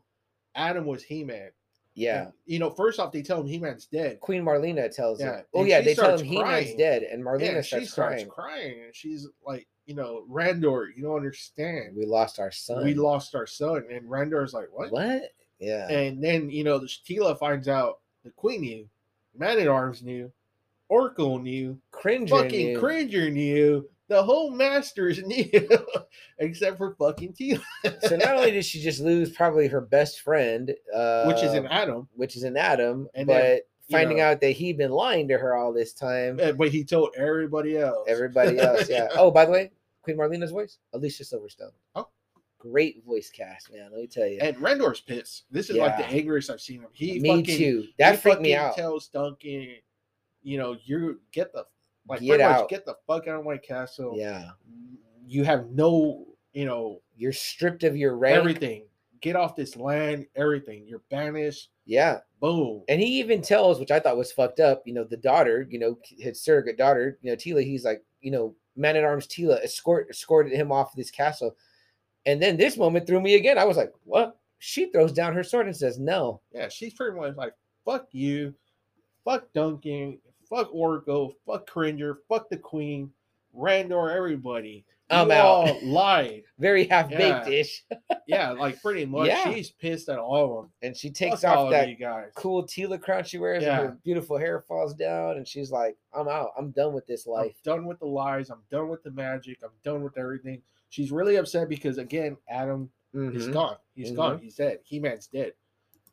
B: Adam was He Man.
A: Yeah.
B: You know, first off, they tell him He Man's dead.
A: Queen Marlena tells
B: Yeah,
A: him. Oh
B: and
A: yeah, they tell him He-Man's dead, and Marlena
B: yeah,
A: starts
B: starts
A: crying.
B: crying. and she's like, you know, Randor, you don't understand.
A: We lost our son.
B: We lost our son, and Randor's like, what?
A: What? Yeah.
B: And then you know, the Teela finds out the Queen knew, Man at Arms knew, Oracle knew,
A: Cringer
B: fucking
A: knew.
B: Cringer knew, the whole master is knew, except for fucking Teela,
A: so not only did she just lose probably her best friend, uh,
B: which is an Adam,
A: which is an Adam,
B: And
A: but
B: then,
A: finding
B: know-
A: out that he'd been lying to her all this time,
B: uh, but he told everybody else.
A: everybody else, yeah. Oh, by the way, Queen Marlena's voice, Alicia Silverstone.
B: Oh.
A: great voice cast, man. Let me tell you.
B: And Randor's pissed. This is like the angriest I've seen him. He
A: me
B: fucking,
A: too. That freaked me out.
B: Tells Duncan, you know, you get the like
A: Get out.
B: get the fuck out of my castle.
A: yeah,
B: You have no, you know,
A: you're stripped of your rank.
B: everything. Get off this land. Everything. You're banished.
A: Yeah,
B: Boom.
A: and he even tells, which I thought was fucked up. You know, the daughter, you know, his surrogate daughter, you know, Teela. He's like, you know, man at arms Teela escort escorted him off this castle, and then this moment threw me again. I was like, what? She throws down her sword and says, "No."
B: Yeah, she's pretty much like, fuck you, fuck Duncan, fuck Oracle, fuck Cringer, fuck the Queen, Randor, everybody.
A: I'm
B: You
A: out.
B: lied.
A: Very half baked
B: Yeah.
A: ish.
B: Yeah, like pretty much.
A: Yeah.
B: She's pissed at all of them.
A: And she takes
B: Fuck all
A: off
B: of
A: that
B: you guys.
A: cool Teela crown she wears,
B: Yeah.
A: and her beautiful hair falls down, and she's like, "I'm out. I'm done with this
B: I'm
A: life."
B: done with the lies. I'm done with the magic. I'm done with everything. She's really upset because again, Adam is
A: Mhm.
B: gone. He's
A: Mhm.
B: gone. He's dead. He Man's dead.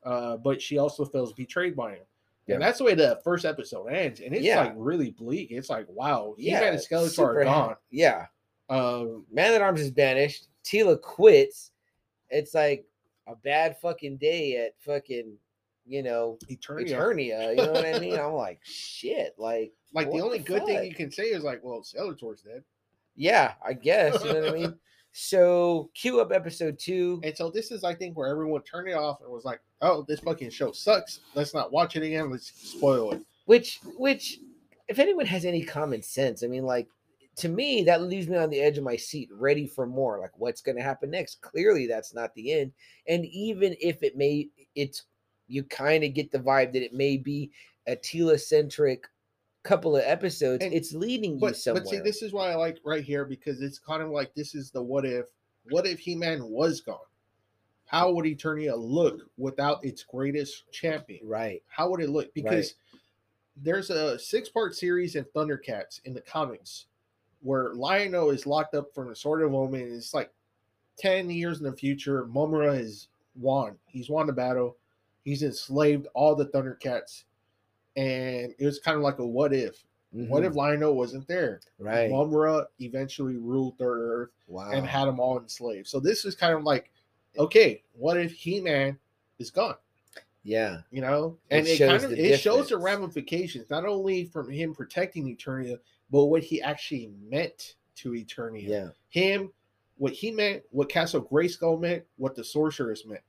B: Uh, but she also feels betrayed by him.
A: Yeah.
B: And that's the way the first episode ends. And it's
A: Yeah.
B: like really bleak. It's like, wow,
A: Yeah,
B: Man and Skeletor are gone.
A: Yeah,
B: Um,
A: Man at Arms is banished. Teela quits. It's like a bad fucking day at fucking, you know,
B: Eternia.
A: Eternia. You know what I mean? I'm like, shit. Like,
B: Like the only good thing you can say is like, well, Skeletor's dead.
A: Yeah, I guess. You know what I mean? So cue up episode two.
B: And so this is, I think, where everyone turned it off and was like, "Oh, this fucking show sucks. Let's not watch it again. Let's spoil it."
A: which which if anyone has any common sense i mean like to me that leaves me on the edge of my seat ready for more like what's going to happen next clearly that's not the end and even if it may it's you kind of get the vibe that it may be a teela centric couple of episodes
B: And-
A: it's leading you
B: But
A: somewhere
B: but see, this is why I like right here because it's kind of like this is the what if. What if He Man was gone? How would Eternia look without its greatest champion?
A: right
B: How would it look? Because there's a six part series in Thundercats in the comics where Lion-O is locked up from the Sword of Omen. and It's like 10 years in the future. Mumm-Ra has won. He's won the battle. He's enslaved all the Thundercats. And it was kind of like a what if. What if
A: Mhm.
B: Lion-O wasn't there?
A: right
B: Mumm-Ra eventually ruled Third Earth
A: wow
B: and had them all enslaved. So this is kind of like, okay, what if He-Man is gone?
A: yeah
B: you know and it,
A: shows
B: kind of it shows the ramifications not only from him protecting eternia but what he actually meant to eternia
A: yeah
B: him what he meant what castle grayskull meant what the sorceress meant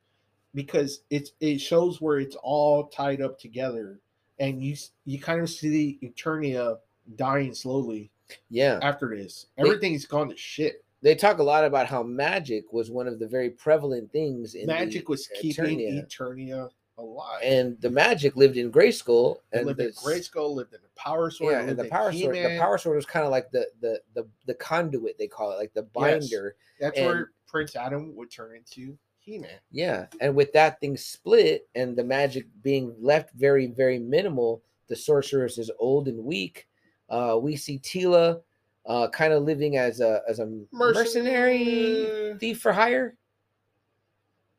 B: because it's it shows where it's all tied up together and you you kind of see eternia uh, dying slowly
A: yeah
B: after this
A: They-
B: everything's gone to shit
A: they talk a lot about how magic was one of the very prevalent things in
B: magic was keeping
A: Eternia.
B: alive
A: and the magic lived in Grayskull,
B: It
A: and
B: lived
A: the
B: in Grayskull, lived in the Power Sword,
A: yeah, and
B: lived
A: the power sword. The power sword was kind of like the, the the the conduit they call it, like the
B: Yes.
A: binder.
B: That's
A: and-
B: where Prince Adam would turn into He-Man.
A: Yeah, and with that thing split and the magic being left very very minimal, the sorceress is old and weak. Uh, we see Teela, uh, kind of living as a as a mercenary
B: Mercenary.
A: thief for hire.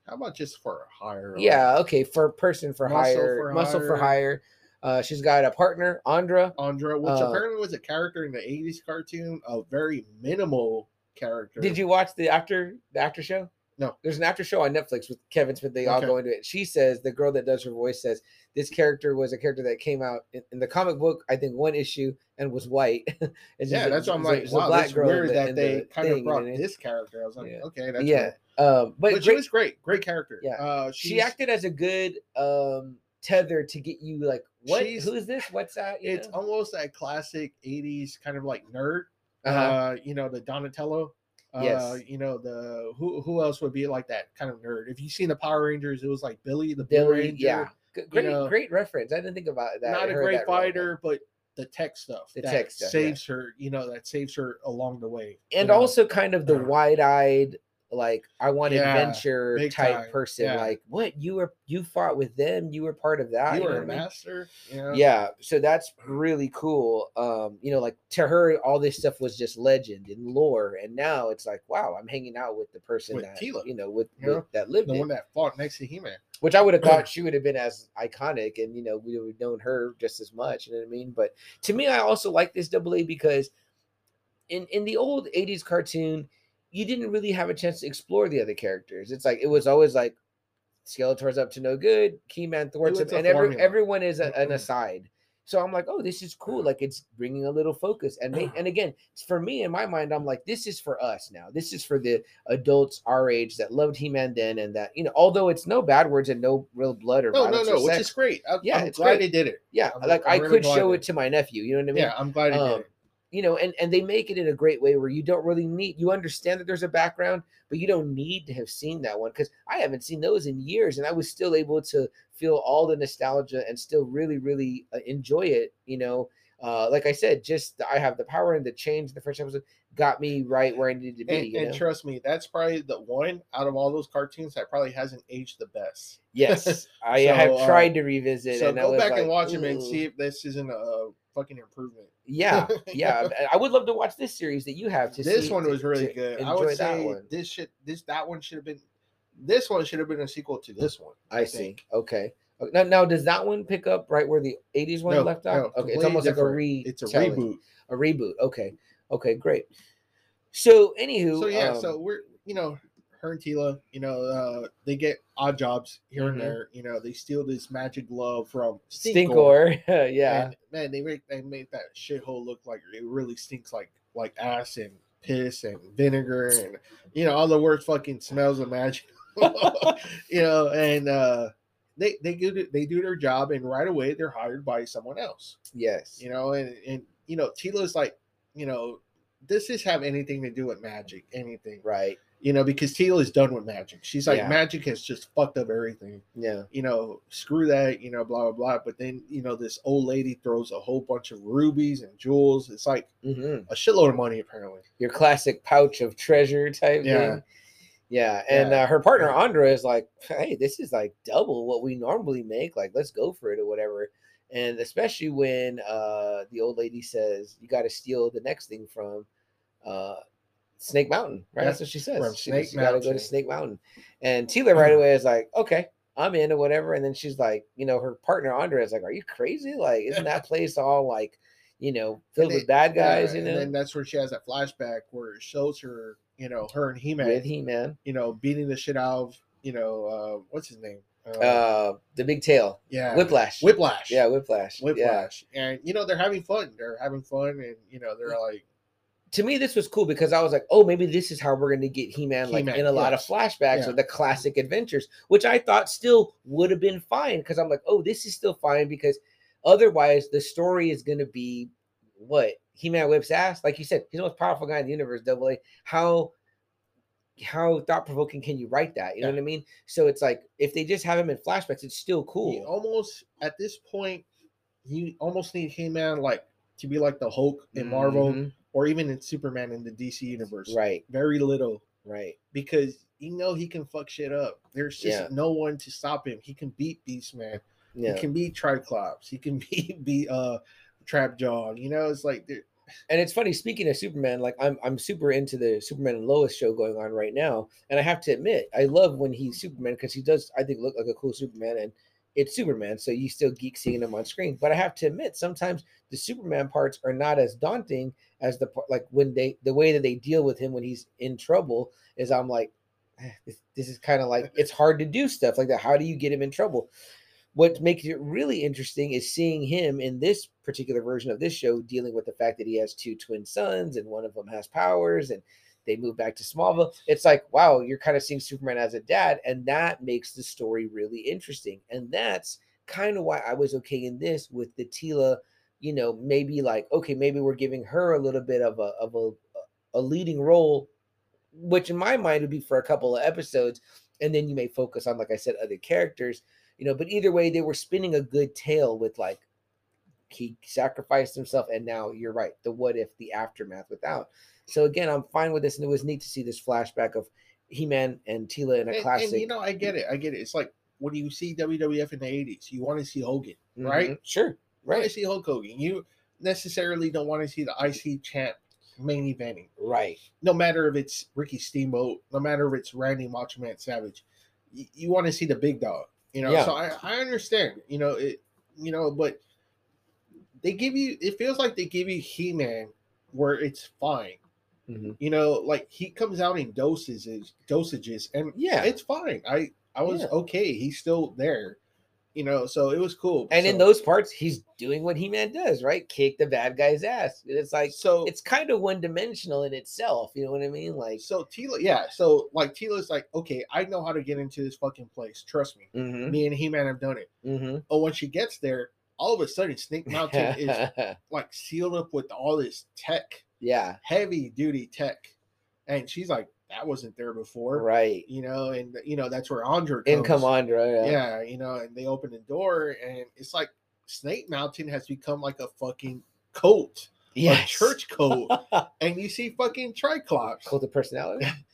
B: How about just for hire?
A: Yeah, okay, for person for
B: Muscle
A: hire,
B: for
A: muscle for
B: hire.
A: hire. Uh, she's got a partner, Andra.
B: Andra, which
A: Uh,
B: apparently was a character in the '80s cartoon, a very minimal character.
A: Did you watch the after the after show?
B: No.
A: There's an after show on Netflix with Kevin Smith. They all
B: Okay.
A: go into it. She says the girl that does her voice says this character was a character that came out in, in the comic book. I think one issue and was white.
B: Yeah, that's what I'm like.
A: it's a
B: Wow,
A: black girl
B: weird
A: the-
B: that they
A: the
B: kind
A: thing,
B: of brought
A: I
B: this character. I was like,
A: Yeah.
B: okay, that's
A: yeah.
B: cool.
A: Um, but,
B: But, she was great, great character.
A: Yeah.
B: uh,
A: she acted as a good um tether to get you like what who is this what's that you
B: It's
A: know?
B: almost that classic '80s kind of like nerd.
A: Uh-huh.
B: Uh, you know, the Donatello. Uh,
A: Yes.
B: you know the who who else would be like that kind of nerd? If you've seen the Power Rangers, it was like Billy the Blue
A: Billy,
B: Ranger.
A: yeah great
B: know,
A: great reference i didn't think about that
B: not a great fighter, but the tech stuff
A: The
B: that
A: tech stuff, yeah.
B: saves her. You know that saves her along the way. you
A: and
B: know?
A: also kind of the
B: Uh,
A: wide-eyed like i want
B: Yeah,
A: adventure type
B: time,
A: person
B: yeah.
A: like what you were you fought with them you were part of that
B: you
A: know
B: were a
A: I mean?
B: master. You know?
A: yeah so that's really cool um you know like to her all this stuff was just legend and lore and now it's like wow i'm hanging out with the person
B: With
A: that
B: Teela,
A: you know with,
B: you know,
A: that lived
B: the
A: it
B: one that fought next to He-Man.
A: which I would have thought she would have been as iconic, and you know we would have known her just as much. You know what I mean? But to me, I also like this double A because in in the old '80s cartoon, you didn't really have a chance to explore the other characters. It's like it was always like Skeletor's up to no good, He-Man thwarts him, and every, everyone is a, an aside. So I'm like, oh, this is cool. Like it's bringing a little focus, and ma- and again, for me in my mind, I'm like, this is for us now. This is for the adults our age that loved He-Man then, and that you know, although it's no bad words and no real blood or
B: No, no, no, which
A: sex,
B: is great. I,
A: Yeah,
B: I'm
A: it's
B: glad
A: great.
B: they did it.
A: yeah,
B: I'm-
A: like
B: I'm
A: I
B: really
A: could show
B: they-
A: it to my nephew. You know what I mean?
B: Yeah, I'm glad they
A: Um,
B: did it.
A: You know and and they make it in a great way where you don't really need you understand that there's a background but you don't need to have seen that one because i haven't seen those in years and i was still able to feel all the nostalgia and still really really uh, enjoy it you know? Uh like i said just the- i have the power and the change the first episode got me right where i needed to be
B: And, and trust me, that's probably the one out of all those cartoons that probably hasn't aged the best.
A: yes i
B: So,
A: have
B: uh,
A: tried to revisit
B: So
A: and I
B: go back
A: like,
B: and watch them and see if this isn't a fucking improvement.
A: yeah yeah i would love to watch this series that you have to
B: this
A: see-
B: one was really good. I would
A: that
B: say
A: one.
B: this should this that one should have been this one should have been a sequel to this one.
A: I, see.
B: think.
A: Okay. Now, now, does that one pick up right where the '80s one
B: No,
A: left
B: no,
A: off? okay, it's almost like a
B: different.
A: re.
B: It's a reboot.
A: A reboot. Okay. Okay. Great. So, anywho.
B: So yeah,
A: um,
B: so we're you know her and Teela, you know, uh, they get odd jobs here
A: Mhm.
B: and there. You know, they steal this magic glove from
A: Stinkor. yeah.
B: And, man, they make they made that shithole look like it really stinks like like ass and piss and vinegar and you know all the worst fucking smells imaginable. you know, and uh, they they do they do their job, and right away they're hired by someone else.
A: Yes.
B: You know, and and you know Teela's like, you know, does this have anything to do with magic? Anything?
A: Right.
B: You know, because Teela's done with magic. She's like,
A: Yeah.
B: magic has just fucked up everything
A: Yeah.
B: you know, screw that, you know, blah blah blah. But then, you know, this old lady throws a whole bunch of rubies and jewels. It's like
A: hmm
B: a shitload of money, apparently.
A: Your classic pouch of treasure type
B: Yeah.
A: thing. Yeah. And
B: Yeah.
A: Uh, her partner Andra is like, hey, this is like double what we normally make. Like, let's go for it or whatever. And especially when uh the old lady says you got to steal the next thing from uh Snake Mountain, right?
B: Yeah,
A: That's what she says.
B: from
A: She goes,
B: Snake
A: you got to go to Snake Mountain. And Teela right away is like, okay, I'm in or whatever. And then she's like, you know, her partner Andra is like, are you crazy? Like, isn't that place all like, you know, filled
B: And
A: with bad guys?
B: Yeah,
A: you
B: and then that's where she has that flashback where it shows her, you know, her and He Man,
A: with He Man,
B: you know, beating the shit out of, you know, uh, what's his name? Uh,
A: uh, the big tail,
B: yeah,
A: Whiplash.
B: Whiplash.
A: Yeah, Whiplash. Yeah.
B: Whiplash. And you know, they're having fun. They're having fun, and you know, they're like,
A: To me, this was cool because I was like, oh, maybe this is how we're going to get He Man like in a lot of flashbacks
B: Yeah.
A: of the classic adventures, which I thought still would have been fine because I'm like, oh, this is still fine because otherwise the story is going to be what He Man whips ass. Like you said, he's the most powerful guy in the universe. Double A. How how thought provoking can you write that? You know what I mean? So it's like if they just have him in flashbacks, it's still
B: you
A: cool.
B: almost at this point, you almost need He Man like to be like the Hulk in Marvel,
A: Mhm.
B: Or even in Superman in the DC universe.
A: Right,
B: Very little
A: right.
B: because you know he can fuck shit up. There's just
A: Yeah.
B: no one to stop him. He can beat Beastman.
A: Yeah.
B: He can beat Triclops. He can beat beat uh Trapjaw. You know, it's like
A: and it's funny speaking of superman like i'm i'm super into the superman and lois show going on right now and i have to admit i love when he's superman because he does i think look like a cool superman and it's superman so you still geek seeing him on screen. But i have to admit sometimes the superman parts are not as daunting as the like when they the way that they deal with him when he's in trouble is i'm like "Eh, this, this is kind of like it's hard to do stuff like that. How do you get him in trouble? What makes it really interesting is seeing him in this particular version of this show dealing with the fact that he has two twin sons and one of them has powers and they move back to Smallville. It's like, wow, you're kind of seeing Superman as a dad, and that makes the story really interesting. And that's kind of why I was okay in this with the Teela, you know, maybe like, okay, maybe we're giving her a little bit of a of a a leading role, which in my mind would be for a couple of episodes, and then you may focus on, like I said, other characters you know but either way they were spinning a good tale with like he sacrificed himself and now you're right the what if the aftermath without so again i'm fine with this and it was neat to see this flashback of he-man and teela in a
B: and,
A: classic
B: and you know, I get it. I get it. It's like when you see WWF in the '80s, you want to see Hogan, right?
A: Mhm. sure right.
B: You want to see Hulk Hogan. You necessarily don't want to see the IC champ main eventing.
A: right
B: No matter if it's Ricky Steamboat, no matter if it's Randy Macho Man Savage, you, you want to see the big dog. You know,
A: Yeah.
B: so I, I understand. You know it. You know, but they give you. It feels like they give you He Man where it's fine.
A: Mhm.
B: You know, like he comes out in dosages, dosages, and
A: Yeah.
B: it's fine. I I was
A: Yeah.
B: okay. He's still there. You know, so it was cool.
A: and in those parts he's doing what he-man does right kick the bad guy's ass it's like
B: so
A: it's kind of one-dimensional in itself you know what i mean like
B: so Teela, yeah. So like Teela's like, okay, I know how to get into this fucking place. Trust me.
A: mhm,
B: Me and He Man have done it.
A: mhm.
B: But when she gets there, all of a sudden Snake Mountain is like sealed up with all this tech,
A: yeah.
B: heavy duty tech, and she's like, that wasn't there before,
A: right.
B: You know, and you know that's where Andra comes.
A: in Andra, yeah.
B: yeah, you know, and they open the door, and it's like Snake Mountain has become like a fucking cult, Yeah. church cult, and you see fucking Triclops,
A: cult of personality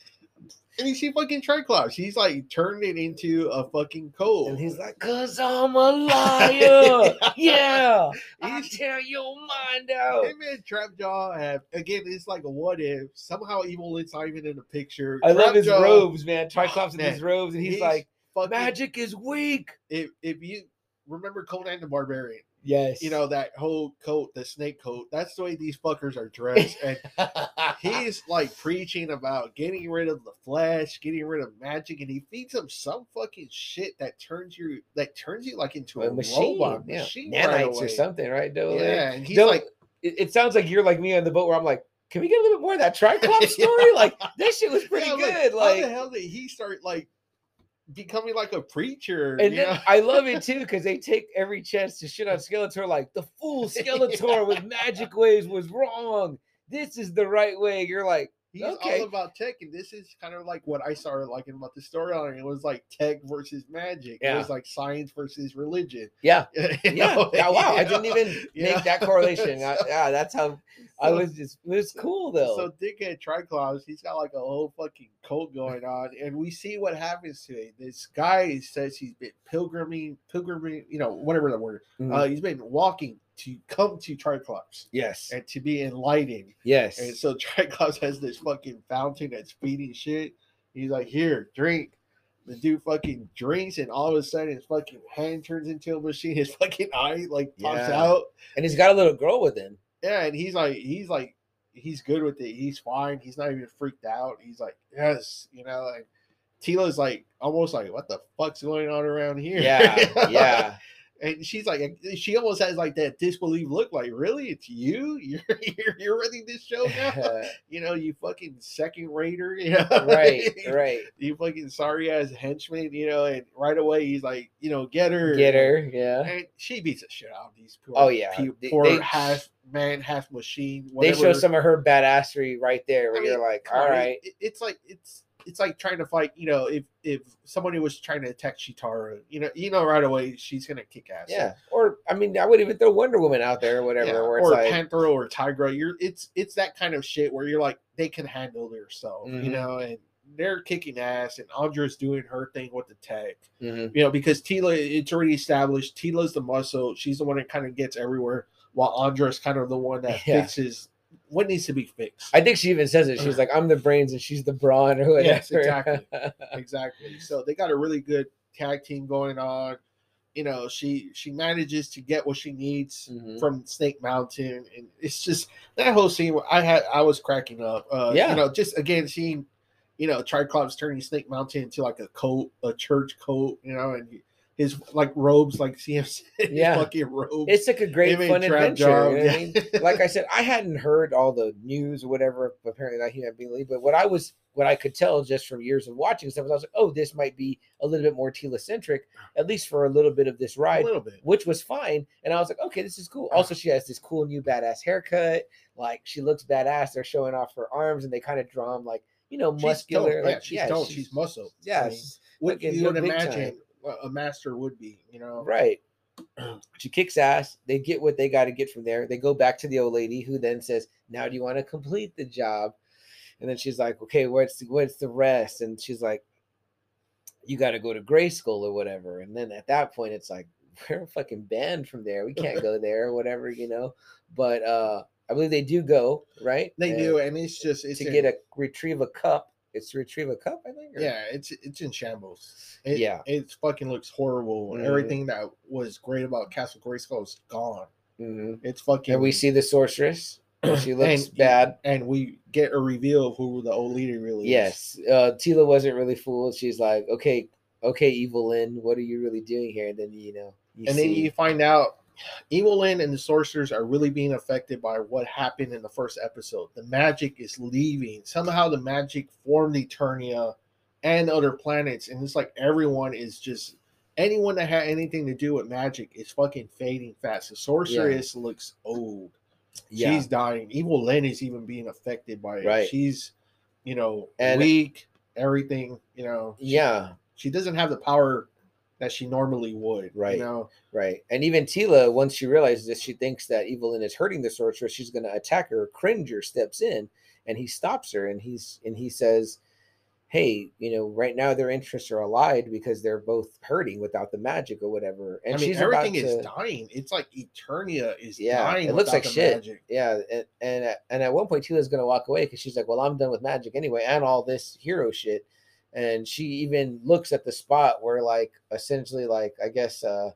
B: and you see fucking Triclops. He's like turned it into a fucking cult,
A: and he's like cause i'm a liar. Yeah. I tear your mind out.
B: Him and Trapjaw have again. It's like a what if. Somehow Evil It's not even in the picture.
A: i love his robes man. Oh, Triclops in
B: man,
A: his robes and he's,
B: he's
A: like
B: fucking-
A: magic is weak.
B: If if you remember Conan the Barbarian,
A: Yes.
B: you know that whole coat, the snake coat. That's the way these fuckers are dressed, and he's like preaching about getting rid of the flesh, getting rid of magic, and he feeds them some fucking shit that turns you that turns you like into a,
A: a machine,
B: robot
A: yeah.
B: machine right
A: nanites or something, right? A?
B: Yeah, and he's like,
A: it, it sounds like you're like me on the boat where I'm like, can we get a little bit more of that Triclops story? Like this shit was pretty
B: yeah,
A: good.
B: how
A: Like,
B: the hell did he start like becoming like a preacher?
A: and then
B: know?
A: I love it too because they take every chance to shit on Skeletor. Like the fool Skeletor with magic waves was wrong. This is the right way. You're like,
B: He's
A: Okay.
B: all about tech, and this is kind of like what I started liking about the storyline. It was like tech versus magic. It was like science versus religion.
A: yeah, yeah.
B: know?
A: Yeah, wow, I didn't even
B: You
A: make that correlation. I- yeah, that's how I was just. It was cool though.
B: So Dickhead Triclops, he's got like a whole fucking cult going on, and we see what happens to it. This guy says he's been pilgriming, pilgriming, you know, whatever the word.
A: Mhm.
B: Uh, he's been walking to come to Triclops
A: yes,
B: and to be enlightened.
A: yes.
B: And so Triclops has this fucking fountain that's feeding shit. He's like, here, drink. The dude fucking drinks, and all of a sudden his fucking hand turns into a machine. His fucking eye like pops
A: Yeah.
B: out.
A: and he's got a little girl with him.
B: Yeah, and he's like, he's like, he's good with it. He's fine. He's not even freaked out. He's like, yes, you know. Like, Teela's like, almost like, what the fuck's going on around here?
A: Yeah, yeah.
B: And she's like, she almost has like that disbelief look, like, really, it's you? You're you're, you're running this show now? you know, you fucking second rater, you know?
A: right, right.
B: You fucking sorry ass henchman, you know? And right away he's like, you know, get her,
A: Get her, yeah.
B: And she beats the shit out of these poor,
A: Oh, yeah.
B: pe-
A: They-
B: poor
A: they-
B: half man, half machine.
A: They show some of her badassery right there, where
B: I mean,
A: you're like, all right,
B: it- it's like it's it's like trying to fight. You know, if if somebody was trying to attack Cheetara, you know, you know right away she's gonna kick ass.
A: yeah. Or I mean, I would even throw Wonder Woman out there or whatever,
B: Yeah, or
A: like,
B: Panther or Tigra. You're it's it's that kind of shit where you're like they can handle themselves,
A: Mhm.
B: you know, and they're kicking ass, and Andra's doing her thing with the tech,
A: Mhm.
B: you know, because Teela, it's already established. Teela's the muscle; she's the one that kind of gets everywhere, while Andra's kind of the one that
A: Yeah.
B: fixes what needs to be fixed.
A: I think she even says it. She's like, I'm the brains and she's the brawn or whatever.
B: Yes, exactly. exactly. So they got a really good tag team going on. You know, she she manages to get what she needs
A: Mhm.
B: from Snake Mountain, and it's just that whole scene. Where I had I was cracking up. Uh,
A: Yeah.
B: you know, just again seeing, you know, Triclops turning Snake Mountain into like a coat, a church coat. You know, and his like robes, like CMC,
A: Yeah.
B: fucking robes.
A: It's like a great
B: Him
A: fun adventure.
B: Job,
A: you know what I mean? Like I said, I hadn't heard all the news or whatever. Apparently, not human being but what I was, what I could tell just from years of watching stuff, was I was like, oh, this might be a little bit more Teela centric, at least for a little bit of this ride, a
B: little bit.
A: which was fine. And I was like, okay, this is cool. Also, she has this cool new badass haircut. Like she looks badass. They're showing off her arms and they kind of draw them like, you know, muscular.
B: dope.
A: like,
B: yeah, she's dope. She's, muscle.
A: Yeah,
B: I mean, what you would imagine
A: time.
B: A- master would be. You know,
A: right. She kicks ass. They get what they got to get from there. They go back to the old lady who then says, now do you want to complete the job? And then she's like, okay, what's the, what's the rest? And she's like, you got to go to Grayskull or whatever. And then at that point, it's like, we're fucking banned from there. We can't go there or whatever, you know. But uh I believe they do go, right?
B: They
A: And
B: do, and it's just it's
A: to
B: in-
A: get a retrieve a cup. It's to retrieve a cup, I think. or-
B: yeah, it's it's in shambles. It,
A: Yeah.
B: it fucking looks horrible, and
A: Mhm.
B: everything that was great about Castle Grayskull is gone.
A: Mhm.
B: It's fucking.
A: And we see the sorceress. She looks
B: and-
A: bad.
B: and we get a reveal of who the old leader really is.
A: Yes. Uh Teela wasn't really fooled. She's like, okay, okay, Evil Lynn, what are you really doing here? And then you know, you
B: and
A: see,
B: then you find out Evil Lynn and the sorcerers are really being affected by what happened in the first episode. The magic is leaving. Somehow the magic formed Eternia and other planets, and it's like everyone is just anyone that had anything to do with magic is fucking fading fast. The sorceress looks old.
A: yeah.
B: She's dying. Evil Lynn is even being affected by it.
A: Right.
B: She's, you know,
A: And-
B: weak. Everything, you know. she-
A: yeah.
B: she doesn't have the power that she normally would.
A: Right.
B: You know.
A: Right. And even Teela, once she realizes that she thinks that Evil Lynn is hurting the sorceress, she's gonna attack her. Cringer steps in and he stops her and he's and he says, Hey, you know, right now their interests are allied because they're both hurting without the magic or whatever. And
B: I mean,
A: she's
B: everything is
A: to,
B: dying. It's like Eternia is
A: Yeah,
B: dying.
A: it looks like shit.
B: magic.
A: Yeah, and and at, and at one point Teela's gonna walk away because she's like, "Well, I'm done with magic anyway, and all this hero shit." And she even looks at the spot where, like, essentially, like I guess, uh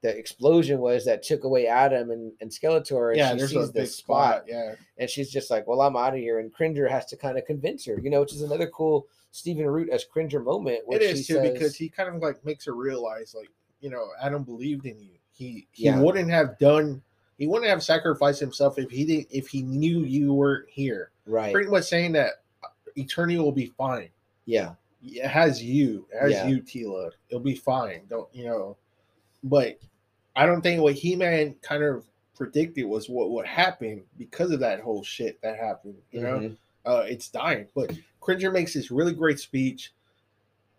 A: the explosion was that took away Adam and, and Skeletor, and
B: yeah,
A: she
B: there's
A: sees
B: a
A: the
B: big
A: spot,
B: spot. Yeah,
A: and she's just like, "Well, I'm out of here." And Cringer has to kind of convince her, you know, which is another cool Stephen Root as Cringer moment. Where
B: it is too
A: says,
B: because he kind of like makes her realize, like you know, Adam believed in you. He he
A: Yeah.
B: wouldn't have done. He wouldn't have sacrificed himself if he didn't. If he knew you weren't here.
A: right,
B: Pretty much saying that uh, Eternia will be fine.
A: Yeah,
B: It has you. It has
A: Yeah.
B: you, Teela. It'll be fine. Don't you know? But I don't think what He Man kind of predicted was what would happen because of that whole shit that happened. You know,
A: Mhm.
B: uh, it's dying. But Cringer makes this really great speech.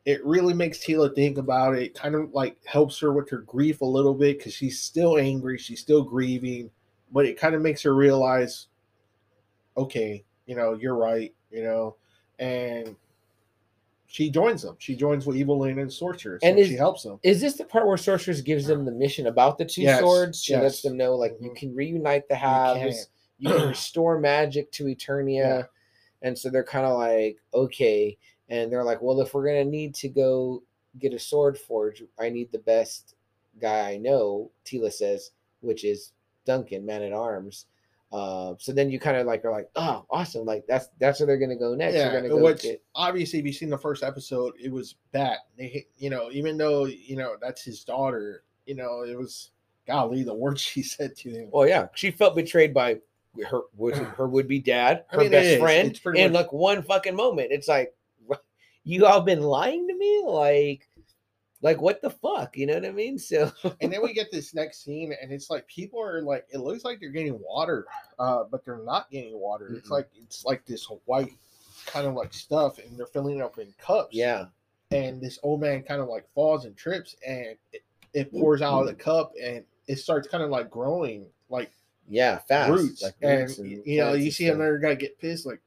B: It really makes Teela think about it. Kind of like helps her with her grief a little bit because she's still angry. She's still grieving, but it kind of makes her realize, okay, you know, you're right. You know, and she joins them. She joins with Evil Lynn and Sorceress,
A: And
B: and,
A: is-
B: she helps them.
A: Is this the part where Sorceress gives them the mission about the two
B: Yes,
A: swords? She lets them know, like, you
B: Mhm.
A: can reunite the
B: You
A: halves, you
B: can.
A: can, restore magic to Eternia.
B: Yeah.
A: And so they're kind of like, okay. And they're like, well, if we're going to need to go get a sword forge, I need the best guy I know, Teela says, which is Duncan, man at arms. Uh, so then you kind of like are like, oh, awesome! Like that's that's where they're gonna go next.
B: Yeah,
A: go
B: which
A: get
B: obviously, if you've seen the first episode, it was that They, you know, even though you know that's his daughter, you know, it was golly the words she said to him.
A: Well, yeah, she felt betrayed by her it her would be dad,
B: I
A: her
B: mean,
A: best friend, in
B: much-
A: like one fucking moment. It's like you all been lying to me, like, like what the fuck? You know what I mean? So
B: and then we get this next scene, and it's like people are like, it looks like they're getting water, uh, but they're not getting water. It's
A: Mm-mm.
B: like it's like this white kind of like stuff, and they're filling it up in cups.
A: yeah,
B: and this old man kind of like falls and trips, and it, it pours out of the cup, and it starts kind of like growing like
A: yeah, fast,
B: roots.
A: like
B: and
A: roots
B: y- you know, you
A: and
B: see another guy get pissed, like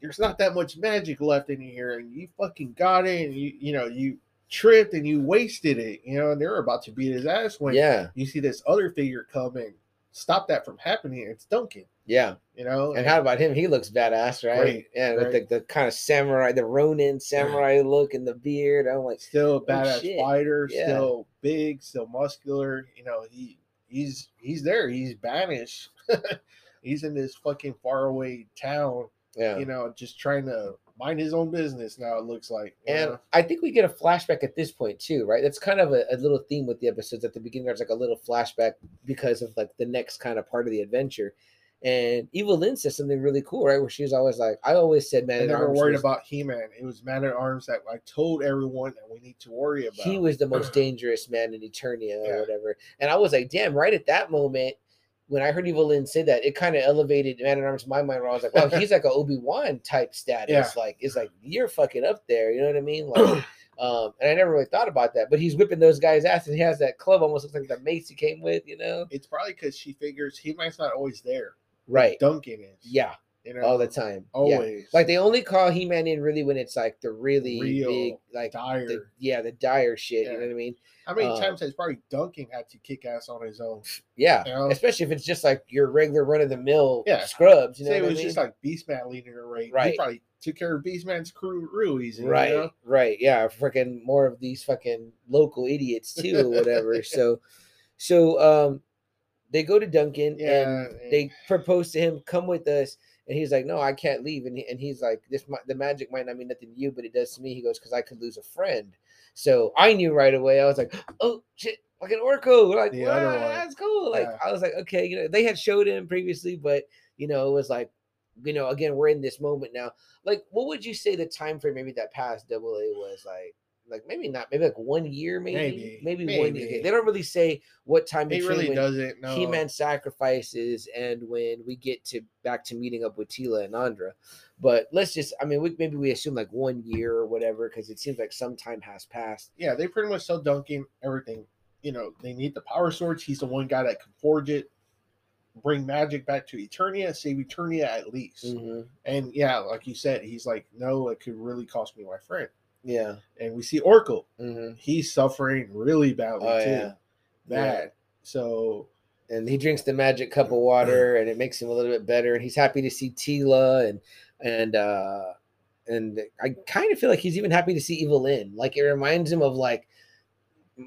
B: there's not that much magic left in here, and you fucking got it, and you you know you tripped and you wasted it, you know, and they're about to beat his ass when
A: yeah,
B: you see this other figure come and stop that from happening. It's Duncan,
A: yeah.
B: you know,
A: And how about him? He looks badass, right?
B: Great,
A: yeah, with the, the kind of samurai, the Ronin samurai look and the beard. I'm like,
B: still a oh, badass
A: Oh,
B: fighter,
A: Yeah.
B: still big, still muscular. You know, he he's he's there. He's banished. he's in this fucking faraway town.
A: yeah.
B: You know, just trying to mind his own business. Now it looks like.
A: And
B: know?
A: I think we get a flashback at this point too, right? That's kind of a, a little theme with the episodes. At the beginning, there's like a little flashback because of like the next kind of part of the adventure. And Evil Lynn says something really cool, right? Where she's always like, "I always said, man,
B: I never worried
A: was-
B: about He Man. It was Man at Arms that I told everyone that we need to worry about.
A: he was the most dangerous man in Eternia
B: Yeah.
A: or whatever." And I was like, "Damn!" Right at that moment, when I heard Evil Lynn say that, it kind of elevated Man at Arms in my mind. Where I was like, "Wow, he's like a Obi Wan type status.
B: Yeah.
A: Like, it's like you're fucking up there. You know what I mean? Like." Um, and I never really thought about that, but he's whipping those guys' ass, and he has that club almost looks like the mace he came with, you know?
B: It's probably because she figures He Man's not always there.
A: Right?
B: Duncan is.
A: Yeah,
B: You know,
A: all the time. Yeah.
B: always.
A: Like they only call He Man in really when it's like the really
B: Real
A: big, like
B: dire.
A: the, yeah, the dire shit. You know what I mean?
B: How many
A: uh,
B: times has probably Duncan had to kick ass on his own?
A: Yeah,
B: You know?
A: especially if it's just like your regular run of the mill
B: Yeah.
A: scrubs. You know
B: it was
A: I mean?
B: just like Beastman leading a raid.
A: Right.
B: He probably took care of Beastman's crew real easy. you
A: right,
B: know?
A: right, yeah, freaking more of these fucking local idiots too, or whatever. so, so um, they go to Duncan
B: Yeah,
A: and
B: and-
A: they propose to him, "Come with us." And he's like, "No, I can't leave." And, he, and he's like, "This the magic might not mean nothing to you, but it does to me." He goes, "Because I could lose a friend." So I knew right away. I was like, "Oh shit, like an Orko!" We're like, "Wow, that's cool." Like
B: Yeah.
A: I was like, "Okay," you know, they had showed him previously, but you know, it was like, you know, again, we're in this moment now. Like, what would you say the time frame maybe that past Double A was like? Like maybe not, maybe like one year, maybe,
B: Maybe,
A: maybe, one year. They don't really say what time
B: He
A: between
B: really doesn't know.
A: He-Man sacrifices and when we get to back to meeting up with Teela and Andra. But let's just, I mean, we, maybe we assume like one year or whatever because it seems like some time has passed.
B: Yeah, they pretty much sell Duncan everything. You know, they need the power swords. He's the one guy that can forge it, bring magic back to Eternia, save Eternia at least.
A: Mhm.
B: And yeah, like you said, he's like, no, it could really cost me my friend.
A: Yeah.
B: And we see Oracle.
A: hmm
B: He's suffering really badly
A: Oh,
B: too.
A: yeah.
B: Bad. So
A: And he drinks the magic cup of water and it makes him a little bit better. And he's happy to see Teela and, and, uh, and I kind of feel like he's even happy to see Evil Lynn. Like it reminds him of like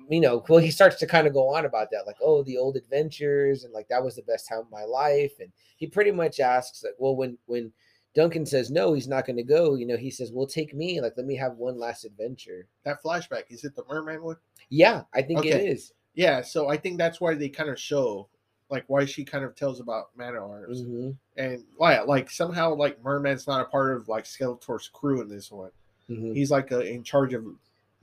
A: you know, well, he starts to kind of go on about that, like, oh, the old adventures, and like that was the best time of my life. And he pretty much asks, like, well, when when Duncan says no, he's not going to go, you know, he says, well, take me, like, let me have one last adventure.
B: That flashback is it the merman one?
A: Yeah, I think it
B: Okay.
A: is.
B: Yeah, so I think that's why they kind of show like why she kind of tells about Man at Arms
A: Mhm,
B: and why like somehow like Merman's not a part of like Skeletor's crew in this one.
A: mhm.
B: He's like uh in charge of the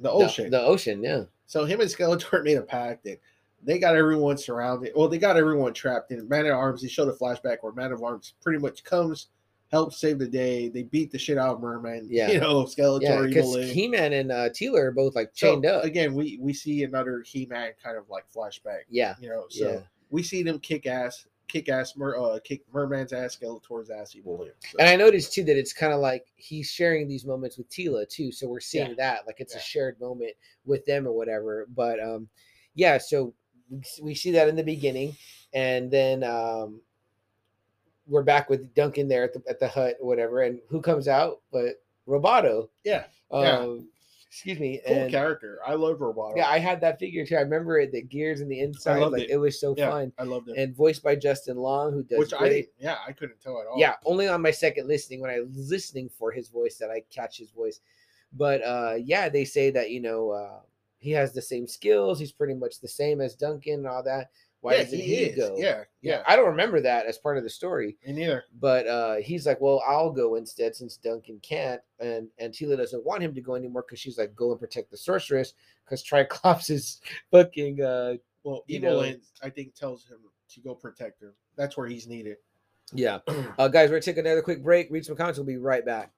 A: The-
B: ocean.
A: the ocean, yeah.
B: So him and Skeletor made a pact and they got everyone surrounded. Well, they got everyone trapped in Man at Arms. They showed a flashback where Man of Arms pretty much comes, helps save the day. They beat the shit out of Merman.
A: Yeah.
B: You know, Skeletor,
A: Yeah,
B: Evil
A: because He Man and uh, Teela are both like
B: So,
A: chained up.
B: Again, we we see another He Man kind of like flashback.
A: Yeah,
B: You know, so
A: yeah.
B: we see them kick ass, kick ass, mer, uh, kick Merman's ass, Skeletor's ass, Evil Lynn. So,
A: And I noticed too that it's kind of like he's sharing these moments with Teela too. So we're seeing
B: Yeah.
A: that like it's a shared moment with them or whatever. But um yeah, so we, we see that in the beginning, and then um we're back with Duncan there at the at the hut or whatever. And who comes out but Roboto?
B: yeah,
A: Um,
B: Yeah.
A: excuse me.
B: cool
A: and
B: character. I love Roboto.
A: yeah, I had that figure too. I remember it, the gears and the inside. Like
B: it.
A: it. was so
B: yeah,
A: fun.
B: I loved it.
A: And voiced by Justin Long, who does
B: Which I
A: great.
B: didn't, yeah, I couldn't tell at all.
A: Yeah, only on my second listening when I was listening for his voice that I catch his voice. But uh yeah, they say that you know uh he has the same skills. He's pretty much the same as Duncan and all that. Why
B: yeah,
A: doesn't
B: he,
A: he, go?
B: Yeah, yeah.
A: I don't remember that as part of the story.
B: Me neither.
A: But uh he's like, well, I'll go instead since Duncan can't, and and Teela doesn't want him to go anymore because she's like, go and protect the sorceress because Triclops is fucking uh
B: Well,
A: You
B: Evil
A: know-
B: Lynn, I think, tells him to go protect her. That's where he's needed.
A: yeah. Uh guys, we're gonna take another quick break. Read some comments. We'll be right back.